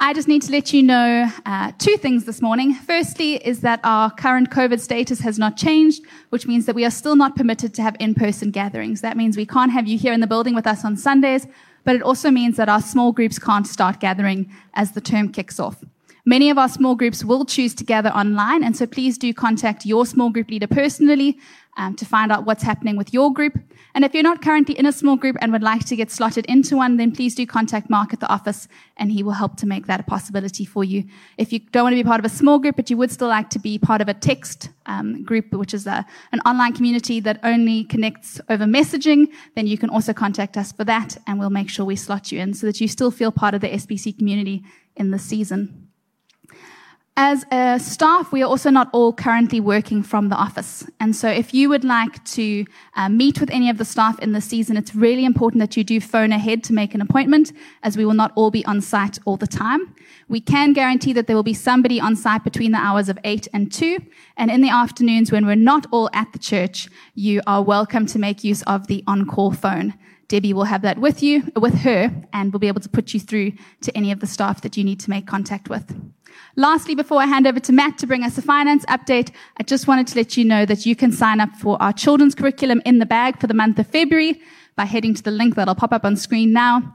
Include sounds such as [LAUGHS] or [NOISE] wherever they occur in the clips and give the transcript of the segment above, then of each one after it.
I just need to let you know uh, two things this morning. Firstly, is that our current COVID status has not changed, which means that we are still not permitted to have in-person gatherings. That means we can't have you here in the building with us on Sundays, but it also means that our small groups can't start gathering as the term kicks off. Many of our small groups will choose to gather online, and so please do contact your small group leader personally um, to find out what's happening with your group. And if you're not currently in a small group and would like to get slotted into one, then please do contact Mark at the office and he will help to make that a possibility for you. If you don't want to be part of a small group, but you would still like to be part of a text um, group, which is a, an online community that only connects over messaging, then you can also contact us for that and we'll make sure we slot you in so that you still feel part of the SBC community in this season. As a staff, we are also not all currently working from the office. And so if you would like to uh, meet with any of the staff in the season, it's really important that you do phone ahead to make an appointment as we will not all be on site all the time. We can guarantee that there will be somebody on site between the hours of 8 and 2. And in the afternoons when we're not all at the church, you are welcome to make use of the on-call phone. Debbie will have that with you, with her, and will be able to put you through to any of the staff that you need to make contact with. Lastly, before I hand over to Matt to bring us a finance update, I just wanted to let you know that you can sign up for our children's curriculum in the bag for the month of February by heading to the link that'll pop up on screen now.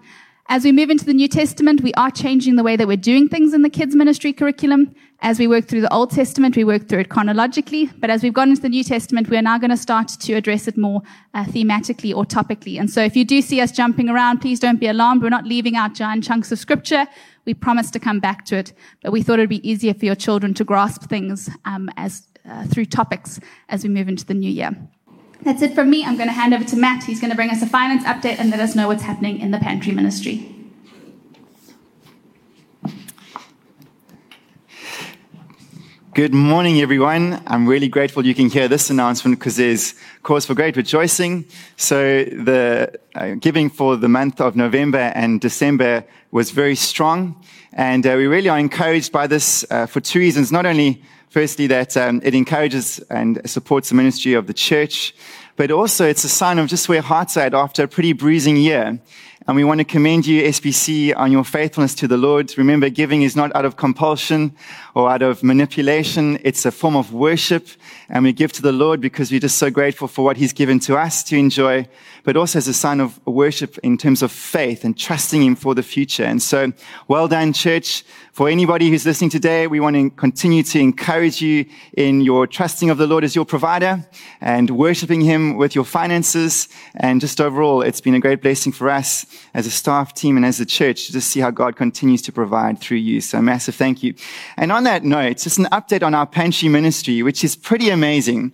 As we move into the New Testament, we are changing the way that we're doing things in the kids ministry curriculum. As we work through the Old Testament, we work through it chronologically, but as we've gone into the New Testament, we are now going to start to address it more uh, thematically or topically. And so if you do see us jumping around, please don't be alarmed. We're not leaving out giant chunks of scripture. We promised to come back to it, but we thought it'd be easier for your children to grasp things um, as uh, through topics as we move into the new year. That's it from me. I'm going to hand over to Matt. He's going to bring us a finance update and let us know what's happening in the pantry ministry. Good morning, everyone. I'm really grateful you can hear this announcement because there's cause for great rejoicing. So the uh, giving for the month of November and December was very strong. And uh, we really are encouraged by this uh, for two reasons. Not only Firstly, that um, it encourages and supports the ministry of the church, but also it's a sign of just where hearts are at after a pretty bruising year. And we want to commend you, SBC, on your faithfulness to the Lord. Remember, giving is not out of compulsion or out of manipulation. It's a form of worship. And we give to the Lord because we're just so grateful for what he's given to us to enjoy, but also as a sign of worship in terms of faith and trusting him for the future. And so, well done, church. For anybody who's listening today, we want to continue to encourage you in your trusting of the Lord as your provider and worshiping him with your finances. And just overall, it's been a great blessing for us as a staff team and as a church to see how God continues to provide through you. So massive thank you. And on that note, just an update on our pantry ministry, which is pretty amazing.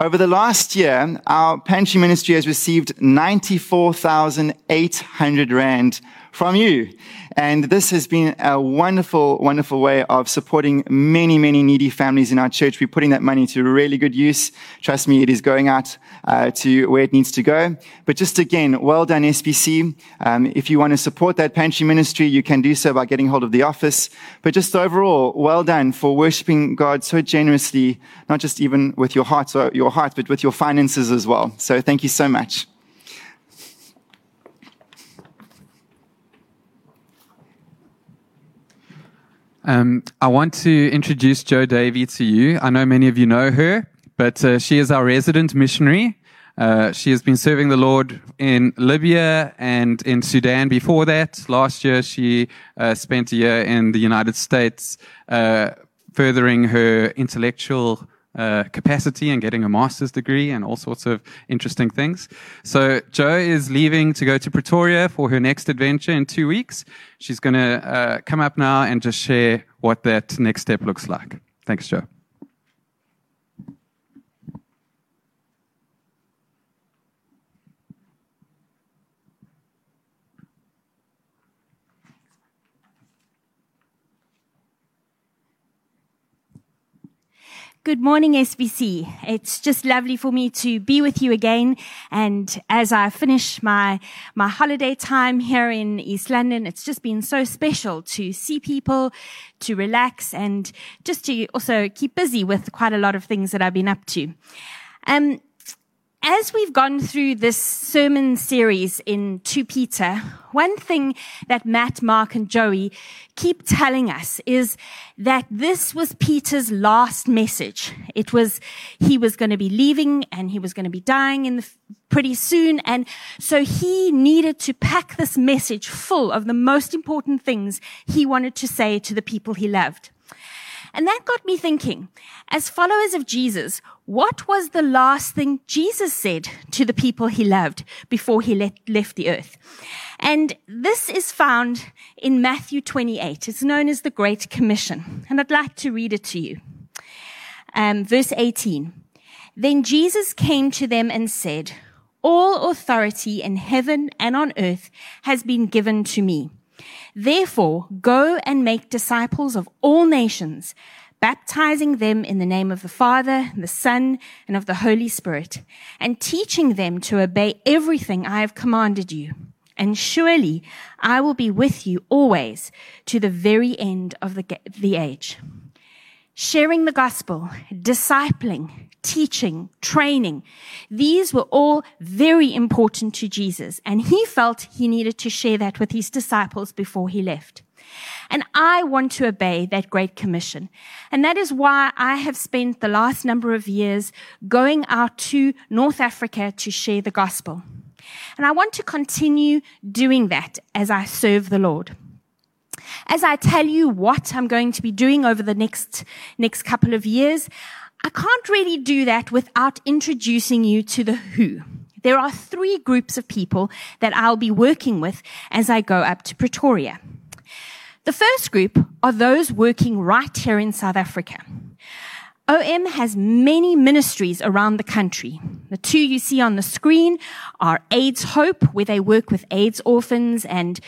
Over the last year, our pantry ministry has received 94,800 Rand from you. And this has been a wonderful, wonderful way of supporting many, many needy families in our church. We're putting that money to really good use. Trust me, it is going out uh, to where it needs to go. But just again, well done, SBC. Um, if you want to support that pantry ministry, you can do so by getting hold of the office. But just overall, well done for worshiping God so generously, not just even with your heart, or your heart, but with your finances as well. So thank you so much. Um, I want to introduce Joe Davy to you. I know many of you know her, but uh, she is our resident missionary. Uh, she has been serving the Lord in Libya and in Sudan before that. Last year, she uh, spent a year in the United States, uh, furthering her intellectual uh, capacity and getting a master's degree and all sorts of interesting things. So Joe is leaving to go to Pretoria for her next adventure in two weeks. She's going to uh, come up now and just share what that next step looks like. Thanks, Joe. Good morning, SBC. It's just lovely for me to be with you again. And as I finish my, my holiday time here in East London, it's just been so special to see people, to relax and just to also keep busy with quite a lot of things that I've been up to. Um, as we've gone through this sermon series in 2 Peter, one thing that Matt, Mark, and Joey keep telling us is that this was Peter's last message. It was, he was going to be leaving and he was going to be dying in the, pretty soon. And so he needed to pack this message full of the most important things he wanted to say to the people he loved. And that got me thinking, as followers of Jesus, what was the last thing Jesus said to the people he loved before he let, left the earth? And this is found in Matthew 28. It's known as the Great Commission. And I'd like to read it to you. Um, verse 18. Then Jesus came to them and said, all authority in heaven and on earth has been given to me. Therefore, go and make disciples of all nations, baptizing them in the name of the Father, the Son, and of the Holy Spirit, and teaching them to obey everything I have commanded you. And surely I will be with you always to the very end of the, the age. Sharing the gospel, discipling, teaching, training. These were all very important to Jesus, and he felt he needed to share that with his disciples before he left. And I want to obey that great commission. And that is why I have spent the last number of years going out to North Africa to share the gospel. And I want to continue doing that as I serve the Lord. As I tell you what I'm going to be doing over the next, next couple of years, I can't really do that without introducing you to the who. There are three groups of people that I'll be working with as I go up to Pretoria. The first group are those working right here in South Africa. OM has many ministries around the country. The two you see on the screen are AIDS Hope, where they work with AIDS orphans and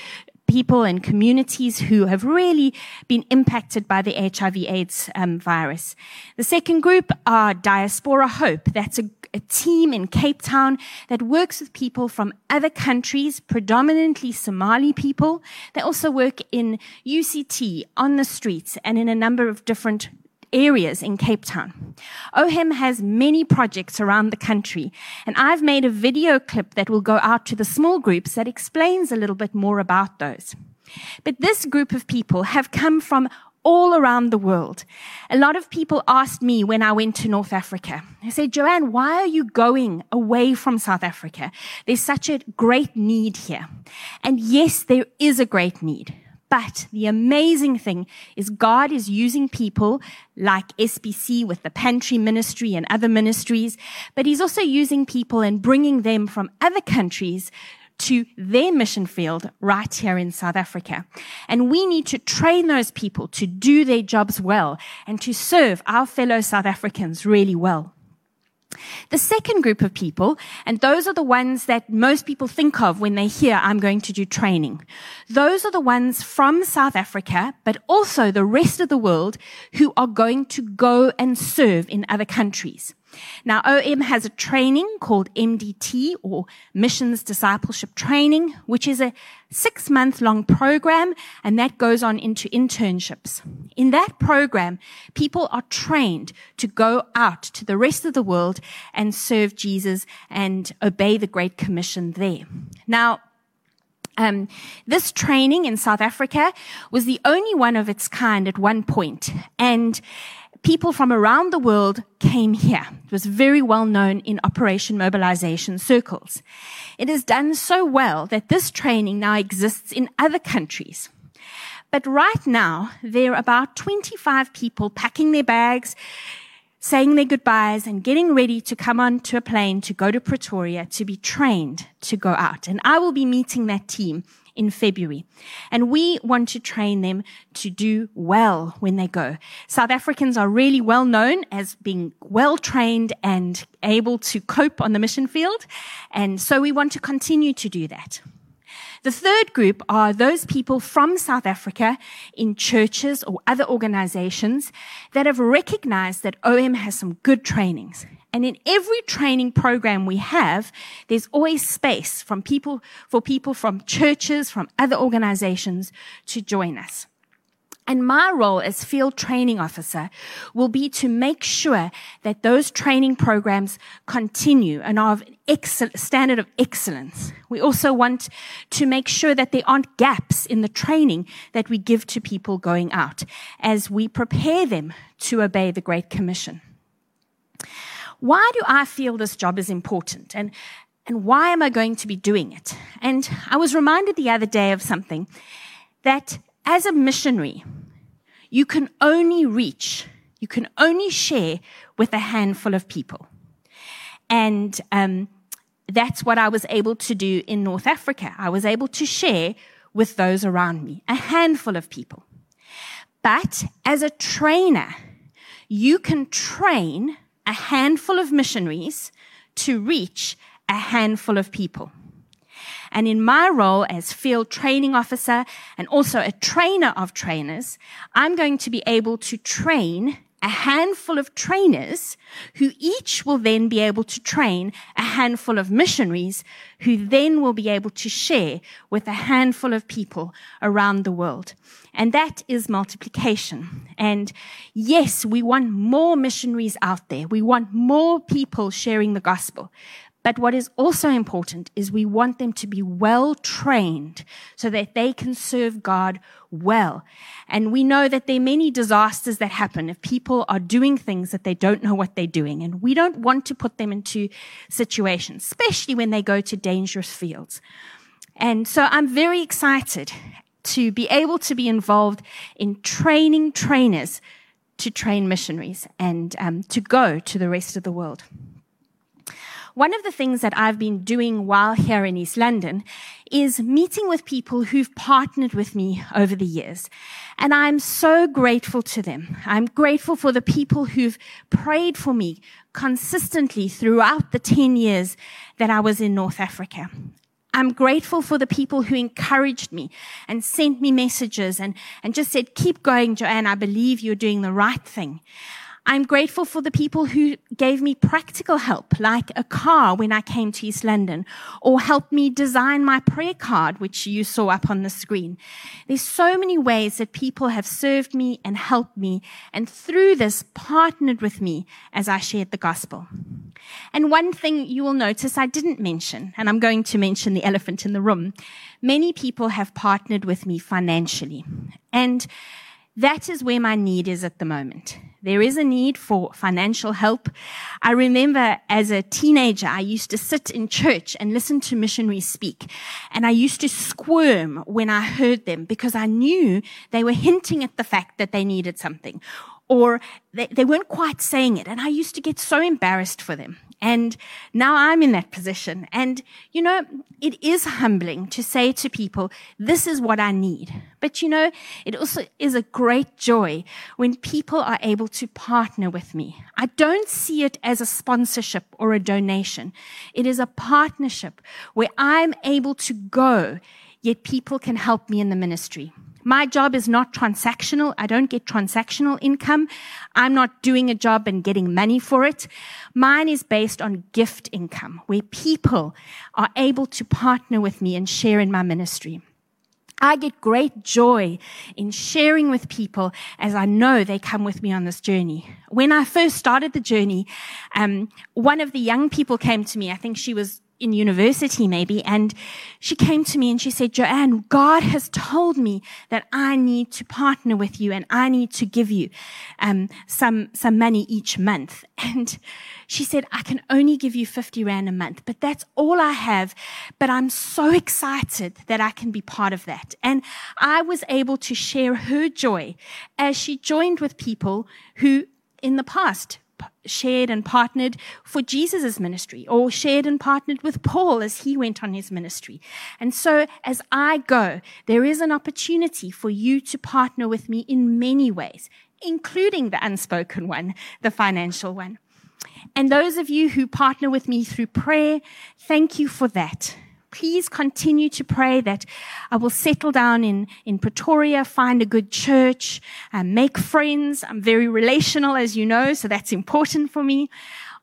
people and communities who have really been impacted by the HIV AIDS um, virus. The second group are Diaspora Hope. That's a, a team in Cape Town that works with people from other countries, predominantly Somali people. They also work in UCT, on the streets, and in a number of different areas in Cape Town. OM has many projects around the country, and I've made a video clip that will go out to the small groups that explains a little bit more about those. But this group of people have come from all around the world. A lot of people asked me when I went to North Africa. They said, Joanne, why are you going away from South Africa? There's such a great need here. And yes, there is a great need. But the amazing thing is God is using people like SBC with the pantry ministry and other ministries, but he's also using people and bringing them from other countries to their mission field right here in South Africa. And we need to train those people to do their jobs well and to serve our fellow South Africans really well. The second group of people, and those are the ones that most people think of when they hear I'm going to do training. Those are the ones from South Africa, but also the rest of the world who are going to go and serve in other countries. Now, OM has a training called MDT or Missions Discipleship Training, which is a six month long program and that goes on into internships. In that program, people are trained to go out to the rest of the world and serve Jesus and obey the Great Commission there. Now, um, this training in South Africa was the only one of its kind at one point, and people from around the world came here. It was very well known in Operation Mobilization circles. It has done so well that this training now exists in other countries. But right now, there are about 25 people packing their bags, saying their goodbyes and getting ready to come onto a plane to go to Pretoria to be trained to go out. And I will be meeting that team in February. And we want to train them to do well when they go. South Africans are really well known as being well trained and able to cope on the mission field. And so we want to continue to do that. The third group are those people from South Africa in churches or other organizations that have recognized that OM has some good trainings and in every training program we have, there's always space from people, for people from churches, from other organizations to join us. And my role as field training officer will be to make sure that those training programs continue and are of excellent, standard of excellence. We also want to make sure that there aren't gaps in the training that we give to people going out as we prepare them to obey the Great Commission. Why do I feel this job is important? And, and why am I going to be doing it? And I was reminded the other day of something that as a missionary, you can only reach, you can only share with a handful of people. And um, that's what I was able to do in North Africa. I was able to share with those around me, a handful of people. But as a trainer, you can train a handful of missionaries to reach a handful of people. And in my role as field training officer and also a trainer of trainers, I'm going to be able to train a handful of trainers who each will then be able to train a handful of missionaries who then will be able to share with a handful of people around the world. And that is multiplication. And yes, we want more missionaries out there. We want more people sharing the gospel. But what is also important is we want them to be well trained so that they can serve God well. And we know that there are many disasters that happen if people are doing things that they don't know what they're doing. And we don't want to put them into situations, especially when they go to dangerous fields. And so I'm very excited to be able to be involved in training trainers to train missionaries and um, to go to the rest of the world. One of the things that I've been doing while here in East London is meeting with people who've partnered with me over the years. And I'm so grateful to them. I'm grateful for the people who've prayed for me consistently throughout the 10 years that I was in North Africa. I'm grateful for the people who encouraged me and sent me messages and, and just said, keep going, Joanne. I believe you're doing the right thing. I'm grateful for the people who gave me practical help, like a car when I came to East London, or helped me design my prayer card, which you saw up on the screen. There's so many ways that people have served me and helped me, and through this partnered with me as I shared the gospel. And one thing you will notice I didn't mention, and I'm going to mention the elephant in the room. Many people have partnered with me financially. And that is where my need is at the moment. There is a need for financial help. I remember as a teenager, I used to sit in church and listen to missionaries speak. And I used to squirm when I heard them because I knew they were hinting at the fact that they needed something or they, they weren't quite saying it. And I used to get so embarrassed for them. And now I'm in that position. And, you know, it is humbling to say to people, this is what I need. But, you know, it also is a great joy when people are able to partner with me. I don't see it as a sponsorship or a donation. It is a partnership where I'm able to go, yet people can help me in the ministry. My job is not transactional. I don't get transactional income. I'm not doing a job and getting money for it. Mine is based on gift income, where people are able to partner with me and share in my ministry. I get great joy in sharing with people as I know they come with me on this journey. When I first started the journey, um, one of the young people came to me. I think she was in university maybe and she came to me and she said joanne god has told me that i need to partner with you and i need to give you um, some some money each month. [LAUGHS] And she said i can only give you 50 rand a month but that's all i have but i'm so excited that i can be part of that. And i was able to share her joy as she joined with people who in the past shared and partnered for Jesus' ministry or shared and partnered with Paul as he went on his ministry. And so as I go, there is an opportunity for you to partner with me in many ways, including the unspoken one, the financial one. And those of you who partner with me through prayer, thank you for that please continue to pray that I will settle down in, in Pretoria, find a good church, and make friends. I'm very relational, as you know, so that's important for me.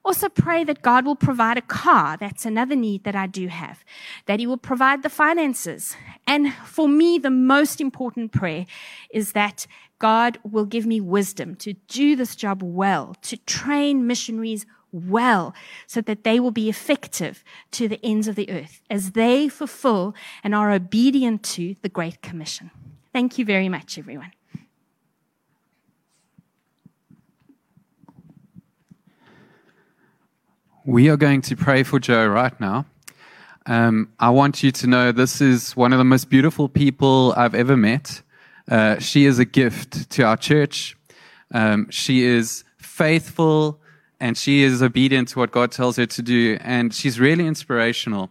Also, pray that God will provide a car. That's another need that I do have. That He will provide the finances. And for me, the most important prayer is that God will give me wisdom to do this job well, to train missionaries well, so that they will be effective to the ends of the earth as they fulfill and are obedient to the Great Commission. Thank you very much, everyone. We are going to pray for Joe right now. Um, I want you to know this is one of the most beautiful people I've ever met. Uh, she is a gift to our church. Um, she is faithful and she is obedient to what God tells her to do. And she's really inspirational.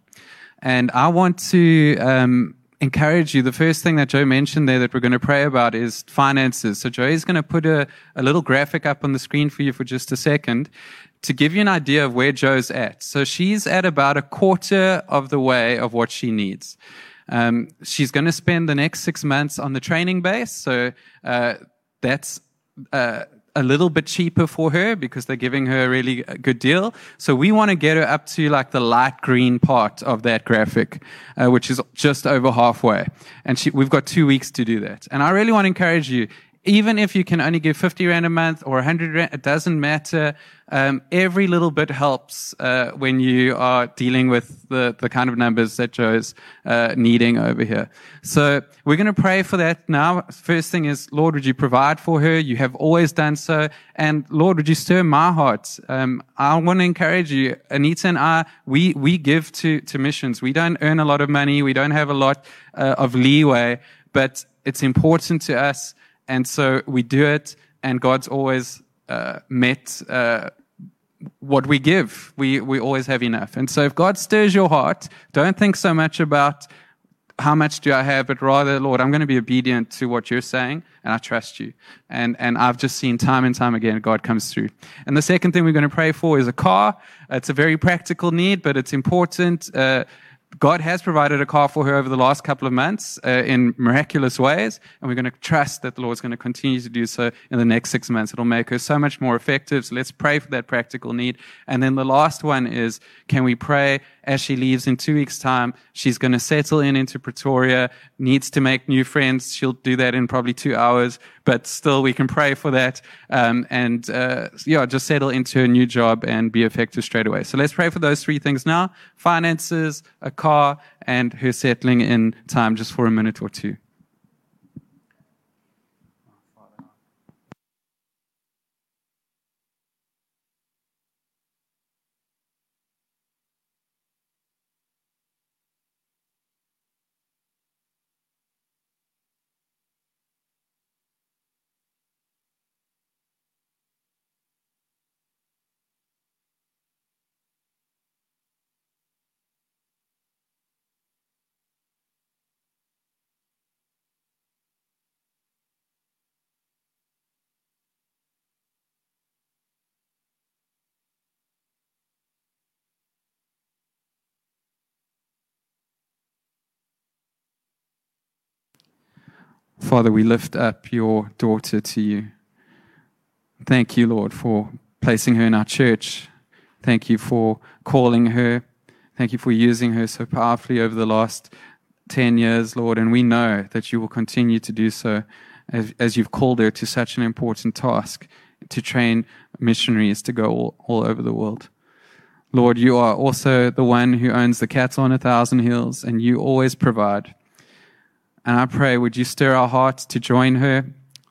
And I want to um, encourage you. The first thing that Joe mentioned there that we're going to pray about is finances. So Joe is going to put a, a little graphic up on the screen for you for just a second to give you an idea of where Joe's at. So she's at about a quarter of the way of what she needs. Um, she's going to spend the next six months on the training base. So uh, that's uh, a little bit cheaper for her because they're giving her a really good deal. So we want to get her up to like the light green part of that graphic, uh, which is just over halfway. And she, we've got two weeks to do that. And I really want to encourage you, even if you can only give 50 rand a month or 100 rand, it doesn't matter. Um, every little bit helps uh, when you are dealing with the, the kind of numbers that Joe's uh, needing over here. So we're going to pray for that now. First thing is, Lord, would you provide for her? You have always done so. And Lord, would you stir my heart? Um, I want to encourage you. Anita and I, we, we give to, to missions. We don't earn a lot of money. We don't have a lot uh, of leeway, but it's important to us and so we do it, and God's always uh, met uh, what we give. We, we always have enough. And so if God stirs your heart, don't think so much about how much do I have, but rather, Lord, I'm going to be obedient to what you're saying, and I trust you. And, and I've just seen time and time again, God comes through. And the second thing we're going to pray for is a car. It's a very practical need, but it's important. Uh, God has provided a car for her over the last couple of months uh, in miraculous ways, and we're going to trust that the Lord's going to continue to do so in the next six months. It'll make her so much more effective. So let's pray for that practical need. And then the last one is, can we pray as she leaves in two weeks' time? She's going to settle in into Pretoria, needs to make new friends. She'll do that in probably two hours but still we can pray for that um, and uh, yeah, just settle into a new job and be effective straight away. So let's pray for those three things now: finances, a car, and her settling in time, just for a minute or two. Father, we lift up your daughter to you. Thank you, Lord, for placing her in our church. Thank you for calling her. Thank you for using her so powerfully over the last 10 years, Lord. And we know that you will continue to do so as, as you've called her to such an important task to train missionaries to go all, all over the world. Lord, you are also the one who owns the cattle on a thousand hills, and you always provide. And I pray, would you stir our hearts to join her?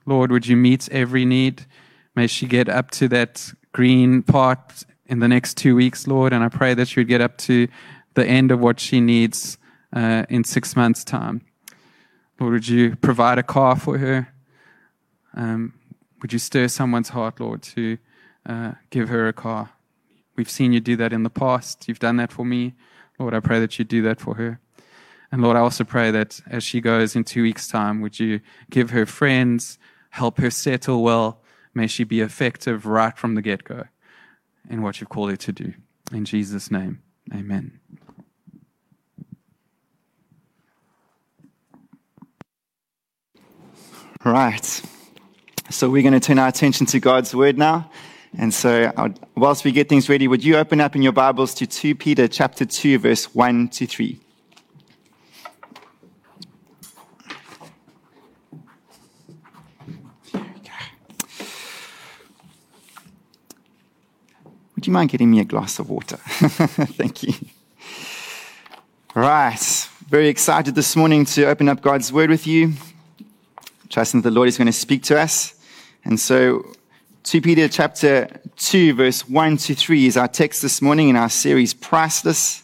Lord, would you meet every need? May she get up to that green part in the next two weeks, Lord. And I pray that she would get up to the end of what she needs uh, in six months' time. Lord, would you provide a car for her? Um, would you stir someone's heart, Lord, to uh, give her a car? We've seen you do that in the past. You've done that for me. Lord, I pray that you do that for her. And Lord, I also pray that as she goes in two weeks' time, would you give her friends, help her settle well? May she be effective right from the get go in what you've called her to do. In Jesus' name, amen. Right. So we're going to turn our attention to God's word now. And so, uh, whilst we get things ready, would you open up in your Bibles to 2 Peter chapter 2, verse 1 to 3? Would you mind getting me a glass of water? [LAUGHS] Thank you. Right. Very excited this morning to open up God's word with you. Trusting that the Lord is going to speak to us. And so 2 Peter chapter 2 verse 1 to 3 is our text this morning in our series Priceless.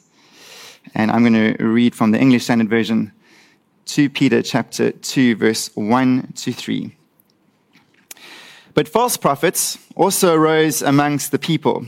And I'm going to read from the English Standard Version 2 Peter chapter 2 verse 1 to 3. But false prophets also arose amongst the people,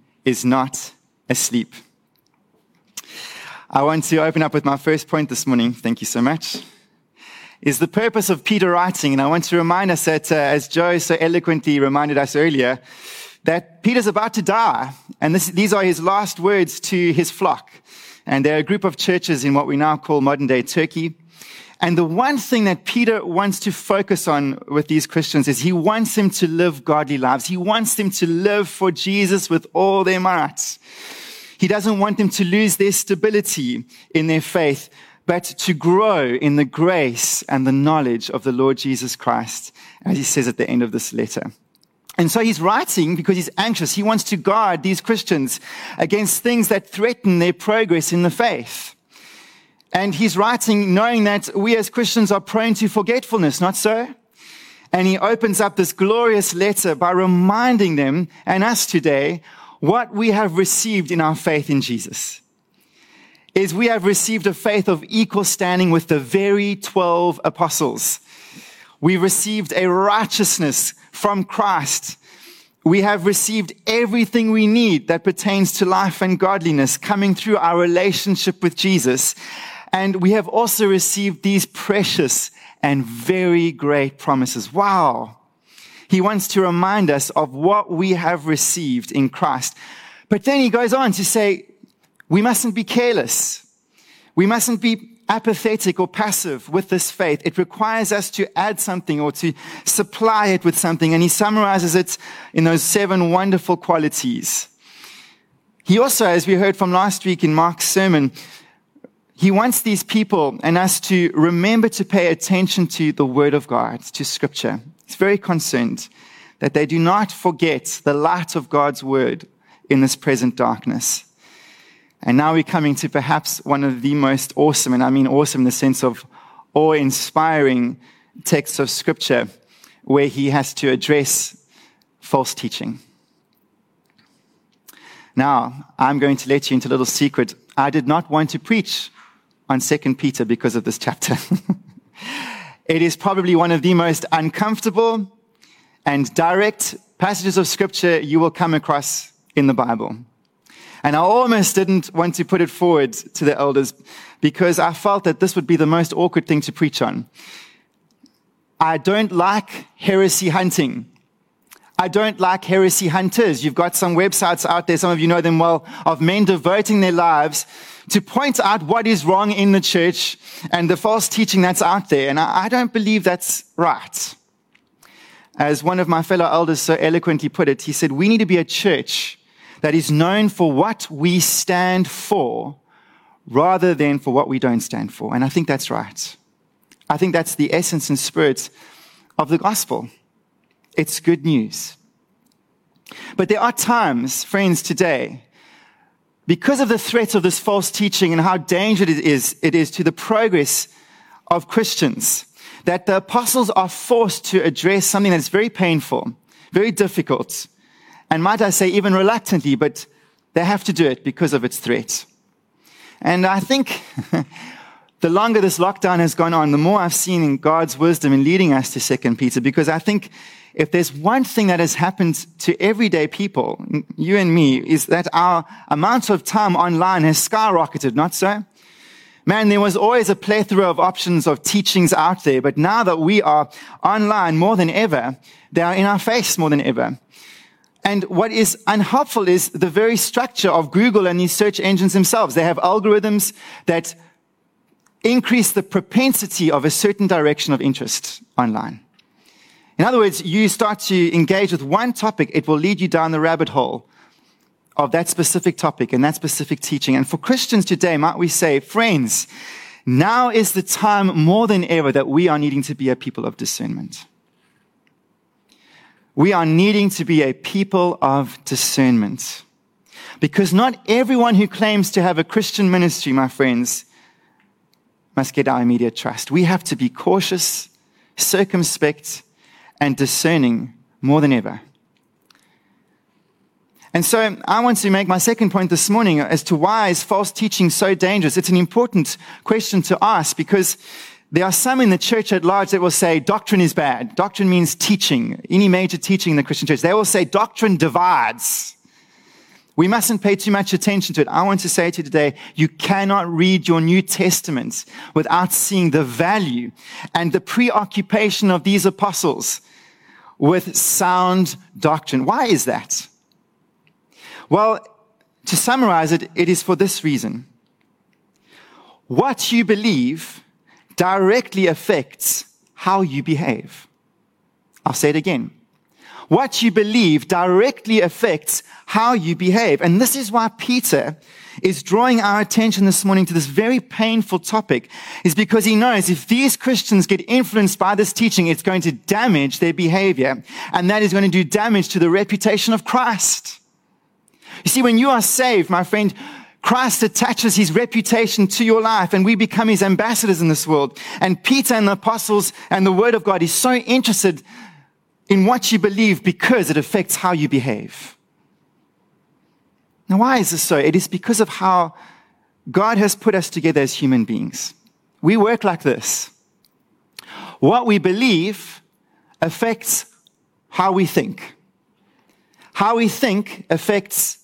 is not asleep. I want to open up with my first point this morning. Thank you so much is the purpose of Peter writing. And I want to remind us that, uh, as Joe so eloquently reminded us earlier, that Peter's about to die. And this, these are his last words to his flock. And they're a group of churches in what we now call modern day Turkey. And the one thing that Peter wants to focus on with these Christians is he wants them to live godly lives. He wants them to live for Jesus with all their might. He doesn't want them to lose their stability in their faith, but to grow in the grace and the knowledge of the Lord Jesus Christ, as he says at the end of this letter. And so he's writing because he's anxious. He wants to guard these Christians against things that threaten their progress in the faith. And he's writing knowing that we as Christians are prone to forgetfulness, not so? And he opens up this glorious letter by reminding them and us today what we have received in our faith in Jesus is we have received a faith of equal standing with the very 12 apostles. We received a righteousness from Christ. We have received everything we need that pertains to life and godliness coming through our relationship with Jesus. And we have also received these precious and very great promises. Wow. He wants to remind us of what we have received in Christ. But then he goes on to say, we mustn't be careless. We mustn't be apathetic or passive with this faith. It requires us to add something or to supply it with something. And he summarizes it in those seven wonderful qualities. He also, as we heard from last week in Mark's sermon, he wants these people and us to remember to pay attention to the word of God, to scripture. He's very concerned that they do not forget the light of God's word in this present darkness. And now we're coming to perhaps one of the most awesome, and I mean awesome in the sense of awe inspiring texts of scripture where he has to address false teaching. Now, I'm going to let you into a little secret. I did not want to preach on 2 Peter because of this chapter. [LAUGHS] it is probably one of the most uncomfortable and direct passages of scripture you will come across in the Bible. And I almost didn't want to put it forward to the elders because I felt that this would be the most awkward thing to preach on. I don't like heresy hunting. I don't like heresy hunters. You've got some websites out there, some of you know them well, of men devoting their lives to point out what is wrong in the church and the false teaching that's out there. And I, don't believe that's right. As one of my fellow elders so eloquently put it, he said, we need to be a church that is known for what we stand for rather than for what we don't stand for. And I think that's right. I think that's the essence and spirit of the gospel. It's good news. But there are times, friends, today, because of the threat of this false teaching and how dangerous it is, it is to the progress of Christians, that the apostles are forced to address something that's very painful, very difficult, and might I say even reluctantly, but they have to do it because of its threat. And I think [LAUGHS] the longer this lockdown has gone on, the more I've seen in God's wisdom in leading us to Second Peter, because I think if there's one thing that has happened to everyday people, you and me, is that our amount of time online has skyrocketed, not so? Man, there was always a plethora of options of teachings out there, but now that we are online more than ever, they are in our face more than ever. And what is unhelpful is the very structure of Google and these search engines themselves. They have algorithms that increase the propensity of a certain direction of interest online. In other words, you start to engage with one topic, it will lead you down the rabbit hole of that specific topic and that specific teaching. And for Christians today, might we say, friends, now is the time more than ever that we are needing to be a people of discernment. We are needing to be a people of discernment. Because not everyone who claims to have a Christian ministry, my friends, must get our immediate trust. We have to be cautious, circumspect, and discerning more than ever. And so I want to make my second point this morning as to why is false teaching so dangerous? It's an important question to ask because there are some in the church at large that will say doctrine is bad. Doctrine means teaching. Any major teaching in the Christian church. They will say doctrine divides. We mustn't pay too much attention to it. I want to say to you today, you cannot read your New Testament without seeing the value and the preoccupation of these apostles with sound doctrine. Why is that? Well, to summarize it, it is for this reason. What you believe directly affects how you behave. I'll say it again. What you believe directly affects how you behave. And this is why Peter is drawing our attention this morning to this very painful topic is because he knows if these Christians get influenced by this teaching, it's going to damage their behavior. And that is going to do damage to the reputation of Christ. You see, when you are saved, my friend, Christ attaches his reputation to your life and we become his ambassadors in this world. And Peter and the apostles and the word of God is so interested in what you believe because it affects how you behave. Now, why is this so? It is because of how God has put us together as human beings. We work like this. What we believe affects how we think. How we think affects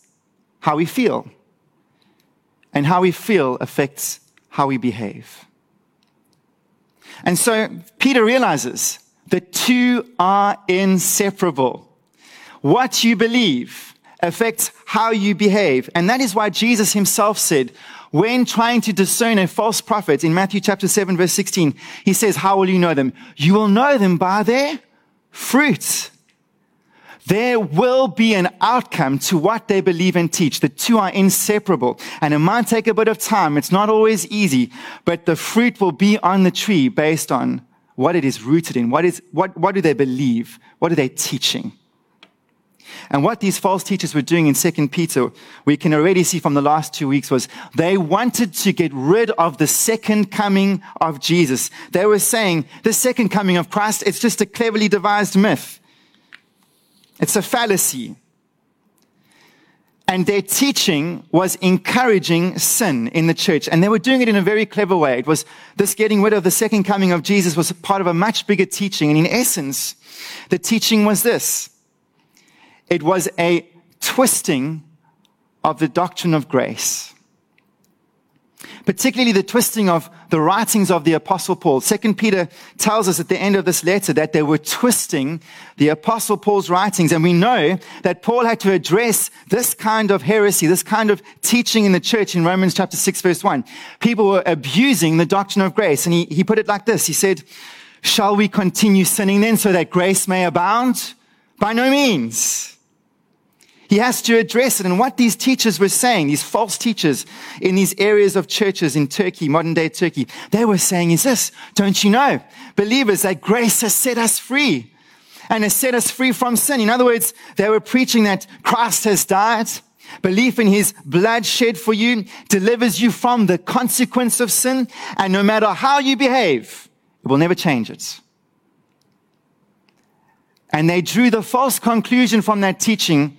how we feel. And how we feel affects how we behave. And so Peter realizes the two are inseparable. What you believe affects how you behave. And that is why Jesus himself said, when trying to discern a false prophet in Matthew chapter 7 verse 16, he says, how will you know them? You will know them by their fruits. There will be an outcome to what they believe and teach. The two are inseparable. And it might take a bit of time. It's not always easy, but the fruit will be on the tree based on what it is rooted in. What is, what, what do they believe? What are they teaching? And what these false teachers were doing in 2 Peter, we can already see from the last two weeks was they wanted to get rid of the second coming of Jesus. They were saying the second coming of Christ, it's just a cleverly devised myth. It's a fallacy. And their teaching was encouraging sin in the church. And they were doing it in a very clever way. It was this getting rid of the second coming of Jesus was part of a much bigger teaching. And in essence, the teaching was this. It was a twisting of the doctrine of grace particularly the twisting of the writings of the apostle Paul. Second Peter tells us at the end of this letter that they were twisting the apostle Paul's writings. And we know that Paul had to address this kind of heresy, this kind of teaching in the church in Romans chapter 6 verse 1. People were abusing the doctrine of grace. And he, he put it like this. He said, shall we continue sinning then so that grace may abound? By no means. He has to address it. And what these teachers were saying, these false teachers in these areas of churches in Turkey, modern day Turkey, they were saying is this, don't you know, believers, that grace has set us free and has set us free from sin. In other words, they were preaching that Christ has died. Belief in his blood shed for you delivers you from the consequence of sin. And no matter how you behave, it will never change it. And they drew the false conclusion from that teaching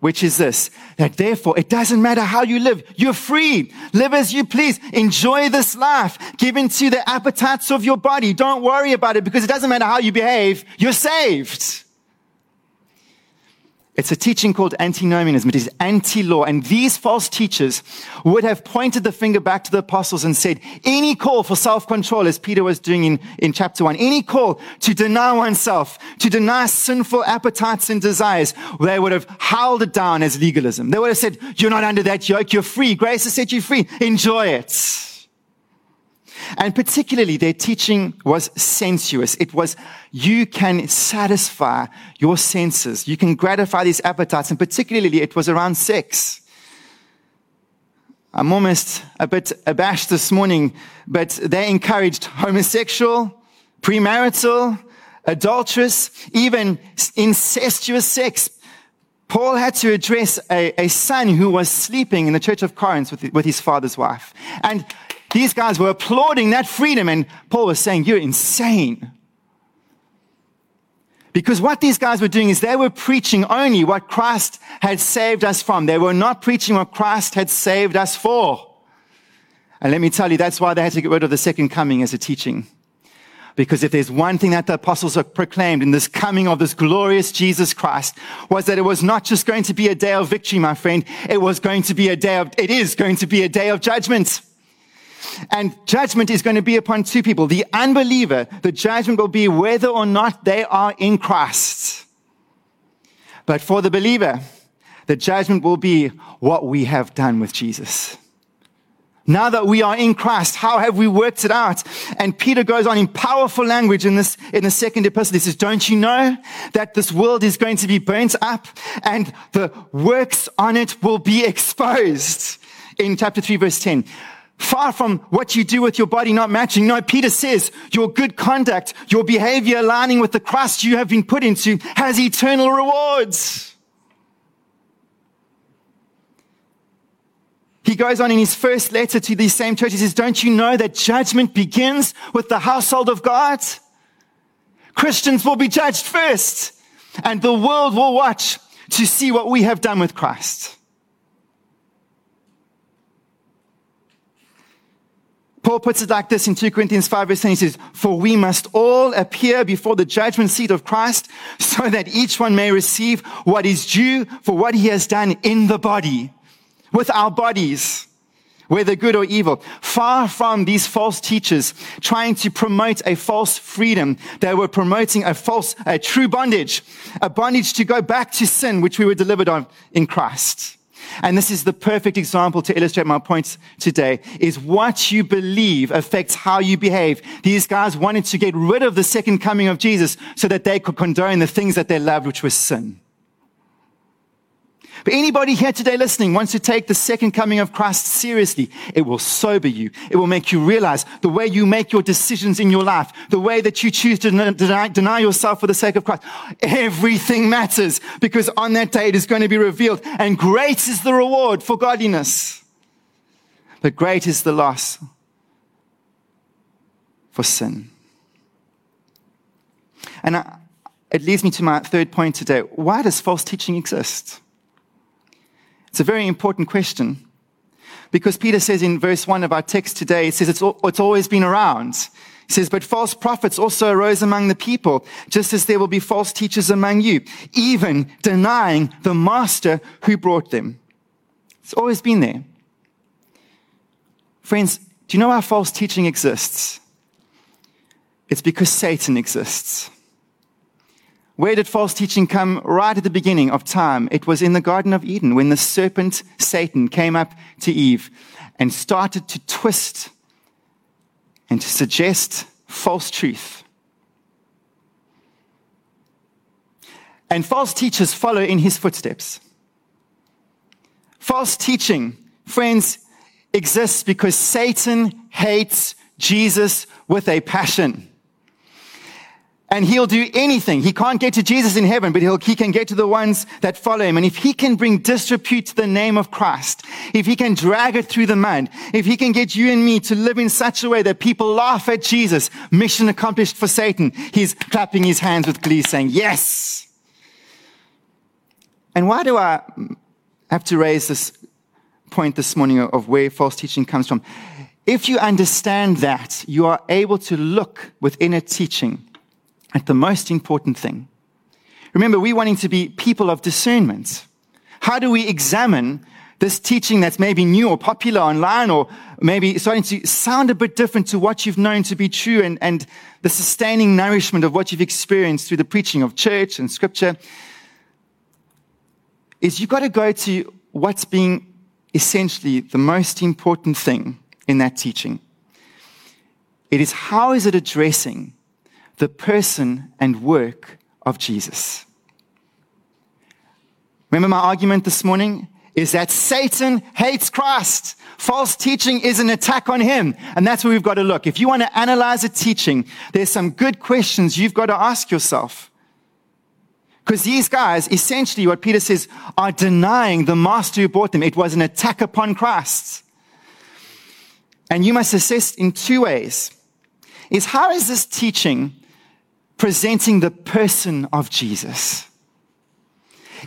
which is this, that therefore it doesn't matter how you live. You're free. Live as you please. Enjoy this life. Give into the appetites of your body. Don't worry about it because it doesn't matter how you behave. You're saved. It's a teaching called antinomianism. It is anti-law. And these false teachers would have pointed the finger back to the apostles and said, any call for self-control, as Peter was doing in, in chapter one, any call to deny oneself, to deny sinful appetites and desires, they would have howled it down as legalism. They would have said, you're not under that yoke. You're free. Grace has set you free. Enjoy it. And particularly their teaching was sensuous. It was, you can satisfy your senses. You can gratify these appetites. And particularly it was around sex. I'm almost a bit abashed this morning, but they encouraged homosexual, premarital, adulterous, even incestuous sex. Paul had to address a, a son who was sleeping in the church of Corinth with, with his father's wife. And these guys were applauding that freedom, and Paul was saying, You're insane. Because what these guys were doing is they were preaching only what Christ had saved us from. They were not preaching what Christ had saved us for. And let me tell you, that's why they had to get rid of the second coming as a teaching. Because if there's one thing that the apostles have proclaimed in this coming of this glorious Jesus Christ was that it was not just going to be a day of victory, my friend. It was going to be a day of, it is going to be a day of judgment. And judgment is going to be upon two people. The unbeliever, the judgment will be whether or not they are in Christ. But for the believer, the judgment will be what we have done with Jesus. Now that we are in Christ, how have we worked it out? And Peter goes on in powerful language in this, in the second epistle. He says, don't you know that this world is going to be burnt up and the works on it will be exposed? In chapter 3 verse 10. Far from what you do with your body not matching. No, Peter says your good conduct, your behavior aligning with the Christ you have been put into has eternal rewards. He goes on in his first letter to these same churches, he says, don't you know that judgment begins with the household of God? Christians will be judged first and the world will watch to see what we have done with Christ. Paul puts it like this in 2 Corinthians 5 verse 10. He says, For we must all appear before the judgment seat of Christ so that each one may receive what is due for what he has done in the body, with our bodies, whether good or evil. Far from these false teachers trying to promote a false freedom, they were promoting a false, a true bondage, a bondage to go back to sin, which we were delivered of in Christ. And this is the perfect example to illustrate my point today is what you believe affects how you behave. These guys wanted to get rid of the second coming of Jesus so that they could condone the things that they loved, which was sin. But anybody here today listening wants to take the second coming of Christ seriously. It will sober you. It will make you realize the way you make your decisions in your life, the way that you choose to deny, deny yourself for the sake of Christ. Everything matters because on that day it is going to be revealed and great is the reward for godliness. But great is the loss for sin. And it leads me to my third point today. Why does false teaching exist? It's a very important question because Peter says in verse one of our text today, he says it's, it's always been around. He says, but false prophets also arose among the people, just as there will be false teachers among you, even denying the master who brought them. It's always been there. Friends, do you know why false teaching exists? It's because Satan exists. Where did false teaching come? Right at the beginning of time. It was in the Garden of Eden when the serpent, Satan, came up to Eve and started to twist and to suggest false truth. And false teachers follow in his footsteps. False teaching, friends, exists because Satan hates Jesus with a passion. And he'll do anything. He can't get to Jesus in heaven, but he can get to the ones that follow him. And if he can bring disrepute to the name of Christ, if he can drag it through the mud, if he can get you and me to live in such a way that people laugh at Jesus, mission accomplished for Satan, he's clapping his hands with glee saying, yes. And why do I have to raise this point this morning of where false teaching comes from? If you understand that, you are able to look within a teaching at the most important thing, Remember, we're wanting to be people of discernment. How do we examine this teaching that's maybe new or popular online or maybe starting to sound a bit different to what you've known to be true and, and the sustaining nourishment of what you've experienced through the preaching of church and scripture is you've got to go to what's being essentially the most important thing in that teaching. It is how is it addressing the person and work of Jesus? Remember my argument this morning? is that Satan hates Christ. False teaching is an attack on him. And that's where we've got to look. If you want to analyze a teaching, there's some good questions you've got to ask yourself. Because these guys, essentially what Peter says, are denying the master who bought them. It was an attack upon Christ. And you must assess in two ways. Is how is this teaching presenting the person of Jesus?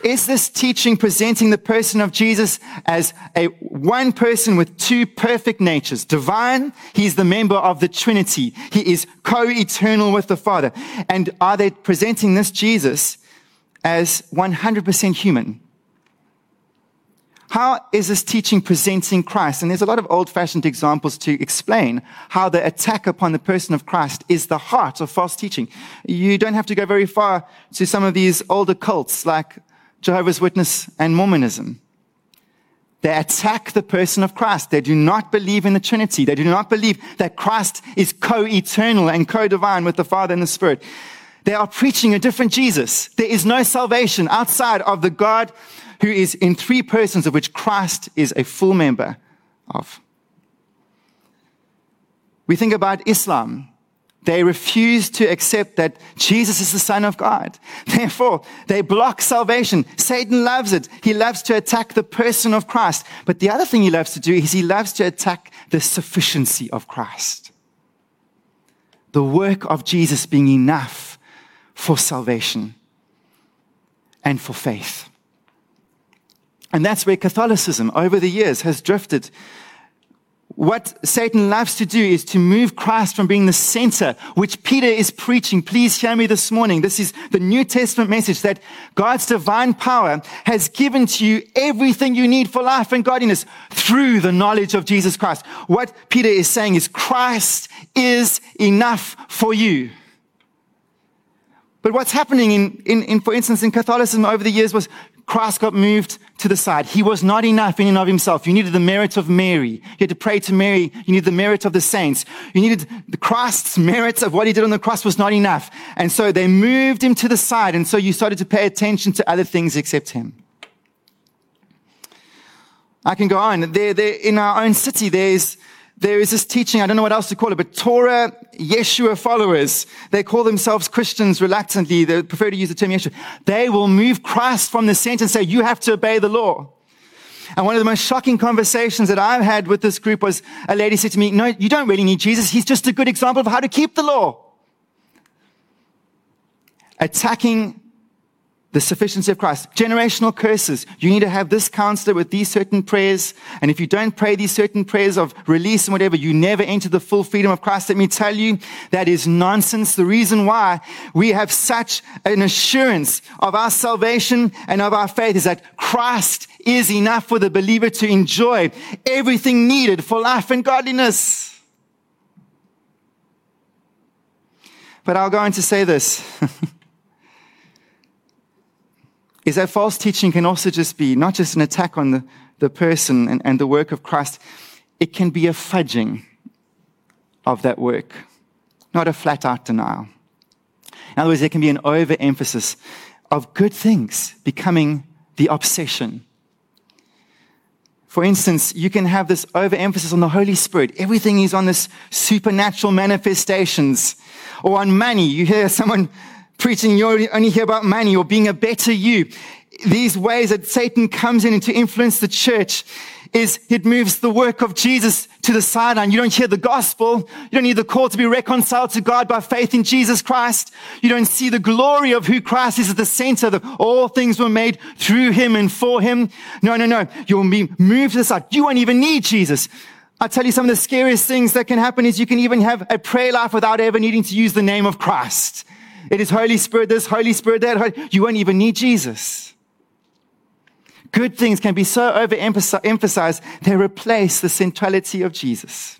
Is this teaching presenting the person of Jesus as a one person with two perfect natures? Divine, he's the member of the Trinity. He is co-eternal with the Father. And are they presenting this Jesus as 100% human? How is this teaching presenting Christ? And there's a lot of old fashioned examples to explain how the attack upon the person of Christ is the heart of false teaching. You don't have to go very far to some of these older cults like Jehovah's Witness and Mormonism. They attack the person of Christ. They do not believe in the Trinity. They do not believe that Christ is co-eternal and co-divine with the Father and the Spirit. They are preaching a different Jesus. There is no salvation outside of the God who is in three persons of which Christ is a full member of. We think about Islam. They refuse to accept that Jesus is the Son of God. [LAUGHS] Therefore, they block salvation. Satan loves it. He loves to attack the person of Christ. But the other thing he loves to do is he loves to attack the sufficiency of Christ. The work of Jesus being enough for salvation and for faith. And that's where Catholicism over the years has drifted what Satan loves to do is to move Christ from being the center, which Peter is preaching. Please hear me this morning. This is the New Testament message that God's divine power has given to you everything you need for life and godliness through the knowledge of Jesus Christ. What Peter is saying is Christ is enough for you. But what's happening in, in, in, for instance, in Catholicism over the years was Christ got moved to the side. He was not enough in and of himself. You needed the merit of Mary. You had to pray to Mary. You needed the merit of the saints. You needed the Christ's merit of what he did on the cross was not enough. And so they moved him to the side. And so you started to pay attention to other things except him. I can go on. There, there, in our own city, there's there is this teaching, I don't know what else to call it, but Torah Yeshua followers, they call themselves Christians reluctantly, they prefer to use the term Yeshua. They will move Christ from the center and say, you have to obey the law. And one of the most shocking conversations that I've had with this group was a lady said to me, no, you don't really need Jesus. He's just a good example of how to keep the law. Attacking the sufficiency of Christ. Generational curses. You need to have this counselor with these certain prayers. And if you don't pray these certain prayers of release and whatever, you never enter the full freedom of Christ. Let me tell you, that is nonsense. The reason why we have such an assurance of our salvation and of our faith is that Christ is enough for the believer to enjoy everything needed for life and godliness. But I'll go on to say this. [LAUGHS] is that false teaching can also just be not just an attack on the, the person and, and the work of Christ, it can be a fudging of that work, not a flat out denial. In other words, there can be an overemphasis of good things becoming the obsession. For instance, you can have this overemphasis on the Holy Spirit. Everything is on this supernatural manifestations or on money. You hear someone preaching you only hear about money or being a better you. These ways that Satan comes in to influence the church is it moves the work of Jesus to the sideline. You don't hear the gospel. You don't hear the call to be reconciled to God by faith in Jesus Christ. You don't see the glory of who Christ is at the center. That all things were made through him and for him. No, no, no. You'll be moved to the side. You won't even need Jesus. I tell you some of the scariest things that can happen is you can even have a prayer life without ever needing to use the name of Christ It is Holy Spirit this, Holy Spirit that. You won't even need Jesus. Good things can be so overemphasized, they replace the centrality of Jesus.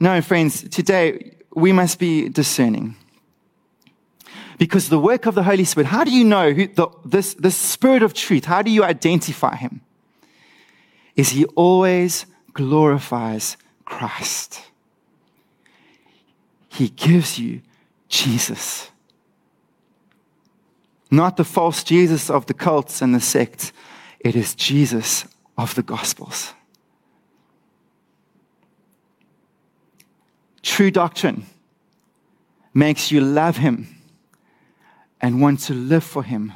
No, friends, today we must be discerning. Because the work of the Holy Spirit, how do you know who the, this, this Spirit of truth, how do you identify him? Is he always glorifies Christ. He gives you Jesus. Not the false Jesus of the cults and the sects. It is Jesus of the Gospels. True doctrine makes you love Him and want to live for Him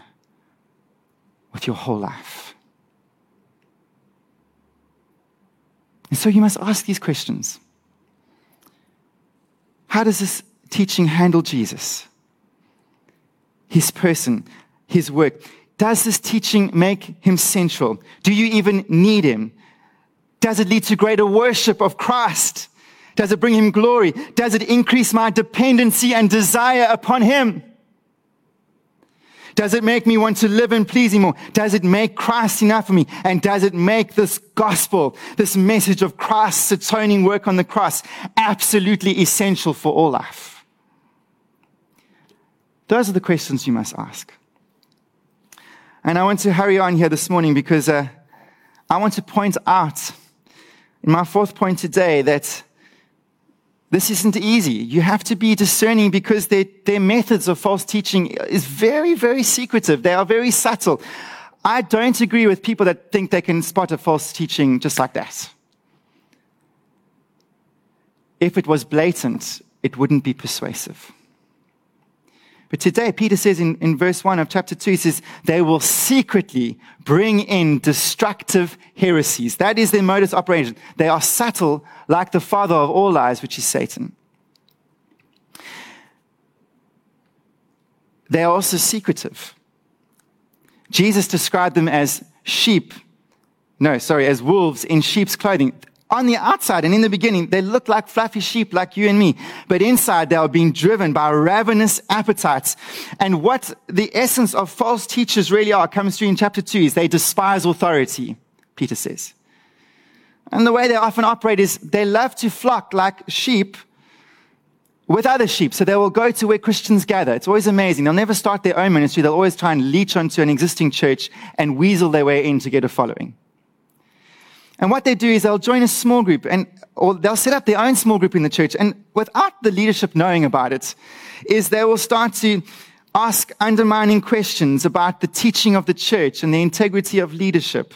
with your whole life. And so you must ask these questions How does this teaching handle Jesus? His person, His work. Does this teaching make Him central? Do you even need Him? Does it lead to greater worship of Christ? Does it bring Him glory? Does it increase my dependency and desire upon Him? Does it make me want to live and please Him more? Does it make Christ enough for me? And does it make this gospel, this message of Christ's atoning work on the cross, absolutely essential for all life? Those are the questions you must ask. And I want to hurry on here this morning because uh, I want to point out in my fourth point today that this isn't easy. You have to be discerning because their, their methods of false teaching is very, very secretive. They are very subtle. I don't agree with people that think they can spot a false teaching just like that. If it was blatant, it wouldn't be persuasive. But today, Peter says in, in verse 1 of chapter 2, he says, they will secretly bring in destructive heresies. That is their modus operandi. They are subtle, like the father of all lies, which is Satan. They are also secretive. Jesus described them as sheep, no, sorry, as wolves in sheep's clothing on the outside and in the beginning, they look like fluffy sheep like you and me. But inside, they are being driven by ravenous appetites. And what the essence of false teachers really are comes through in chapter two is they despise authority, Peter says. And the way they often operate is they love to flock like sheep with other sheep. So they will go to where Christians gather. It's always amazing. They'll never start their own ministry. They'll always try and leech onto an existing church and weasel their way in to get a following. And what they do is they'll join a small group and, or they'll set up their own small group in the church. And without the leadership knowing about it, is they will start to ask undermining questions about the teaching of the church and the integrity of leadership.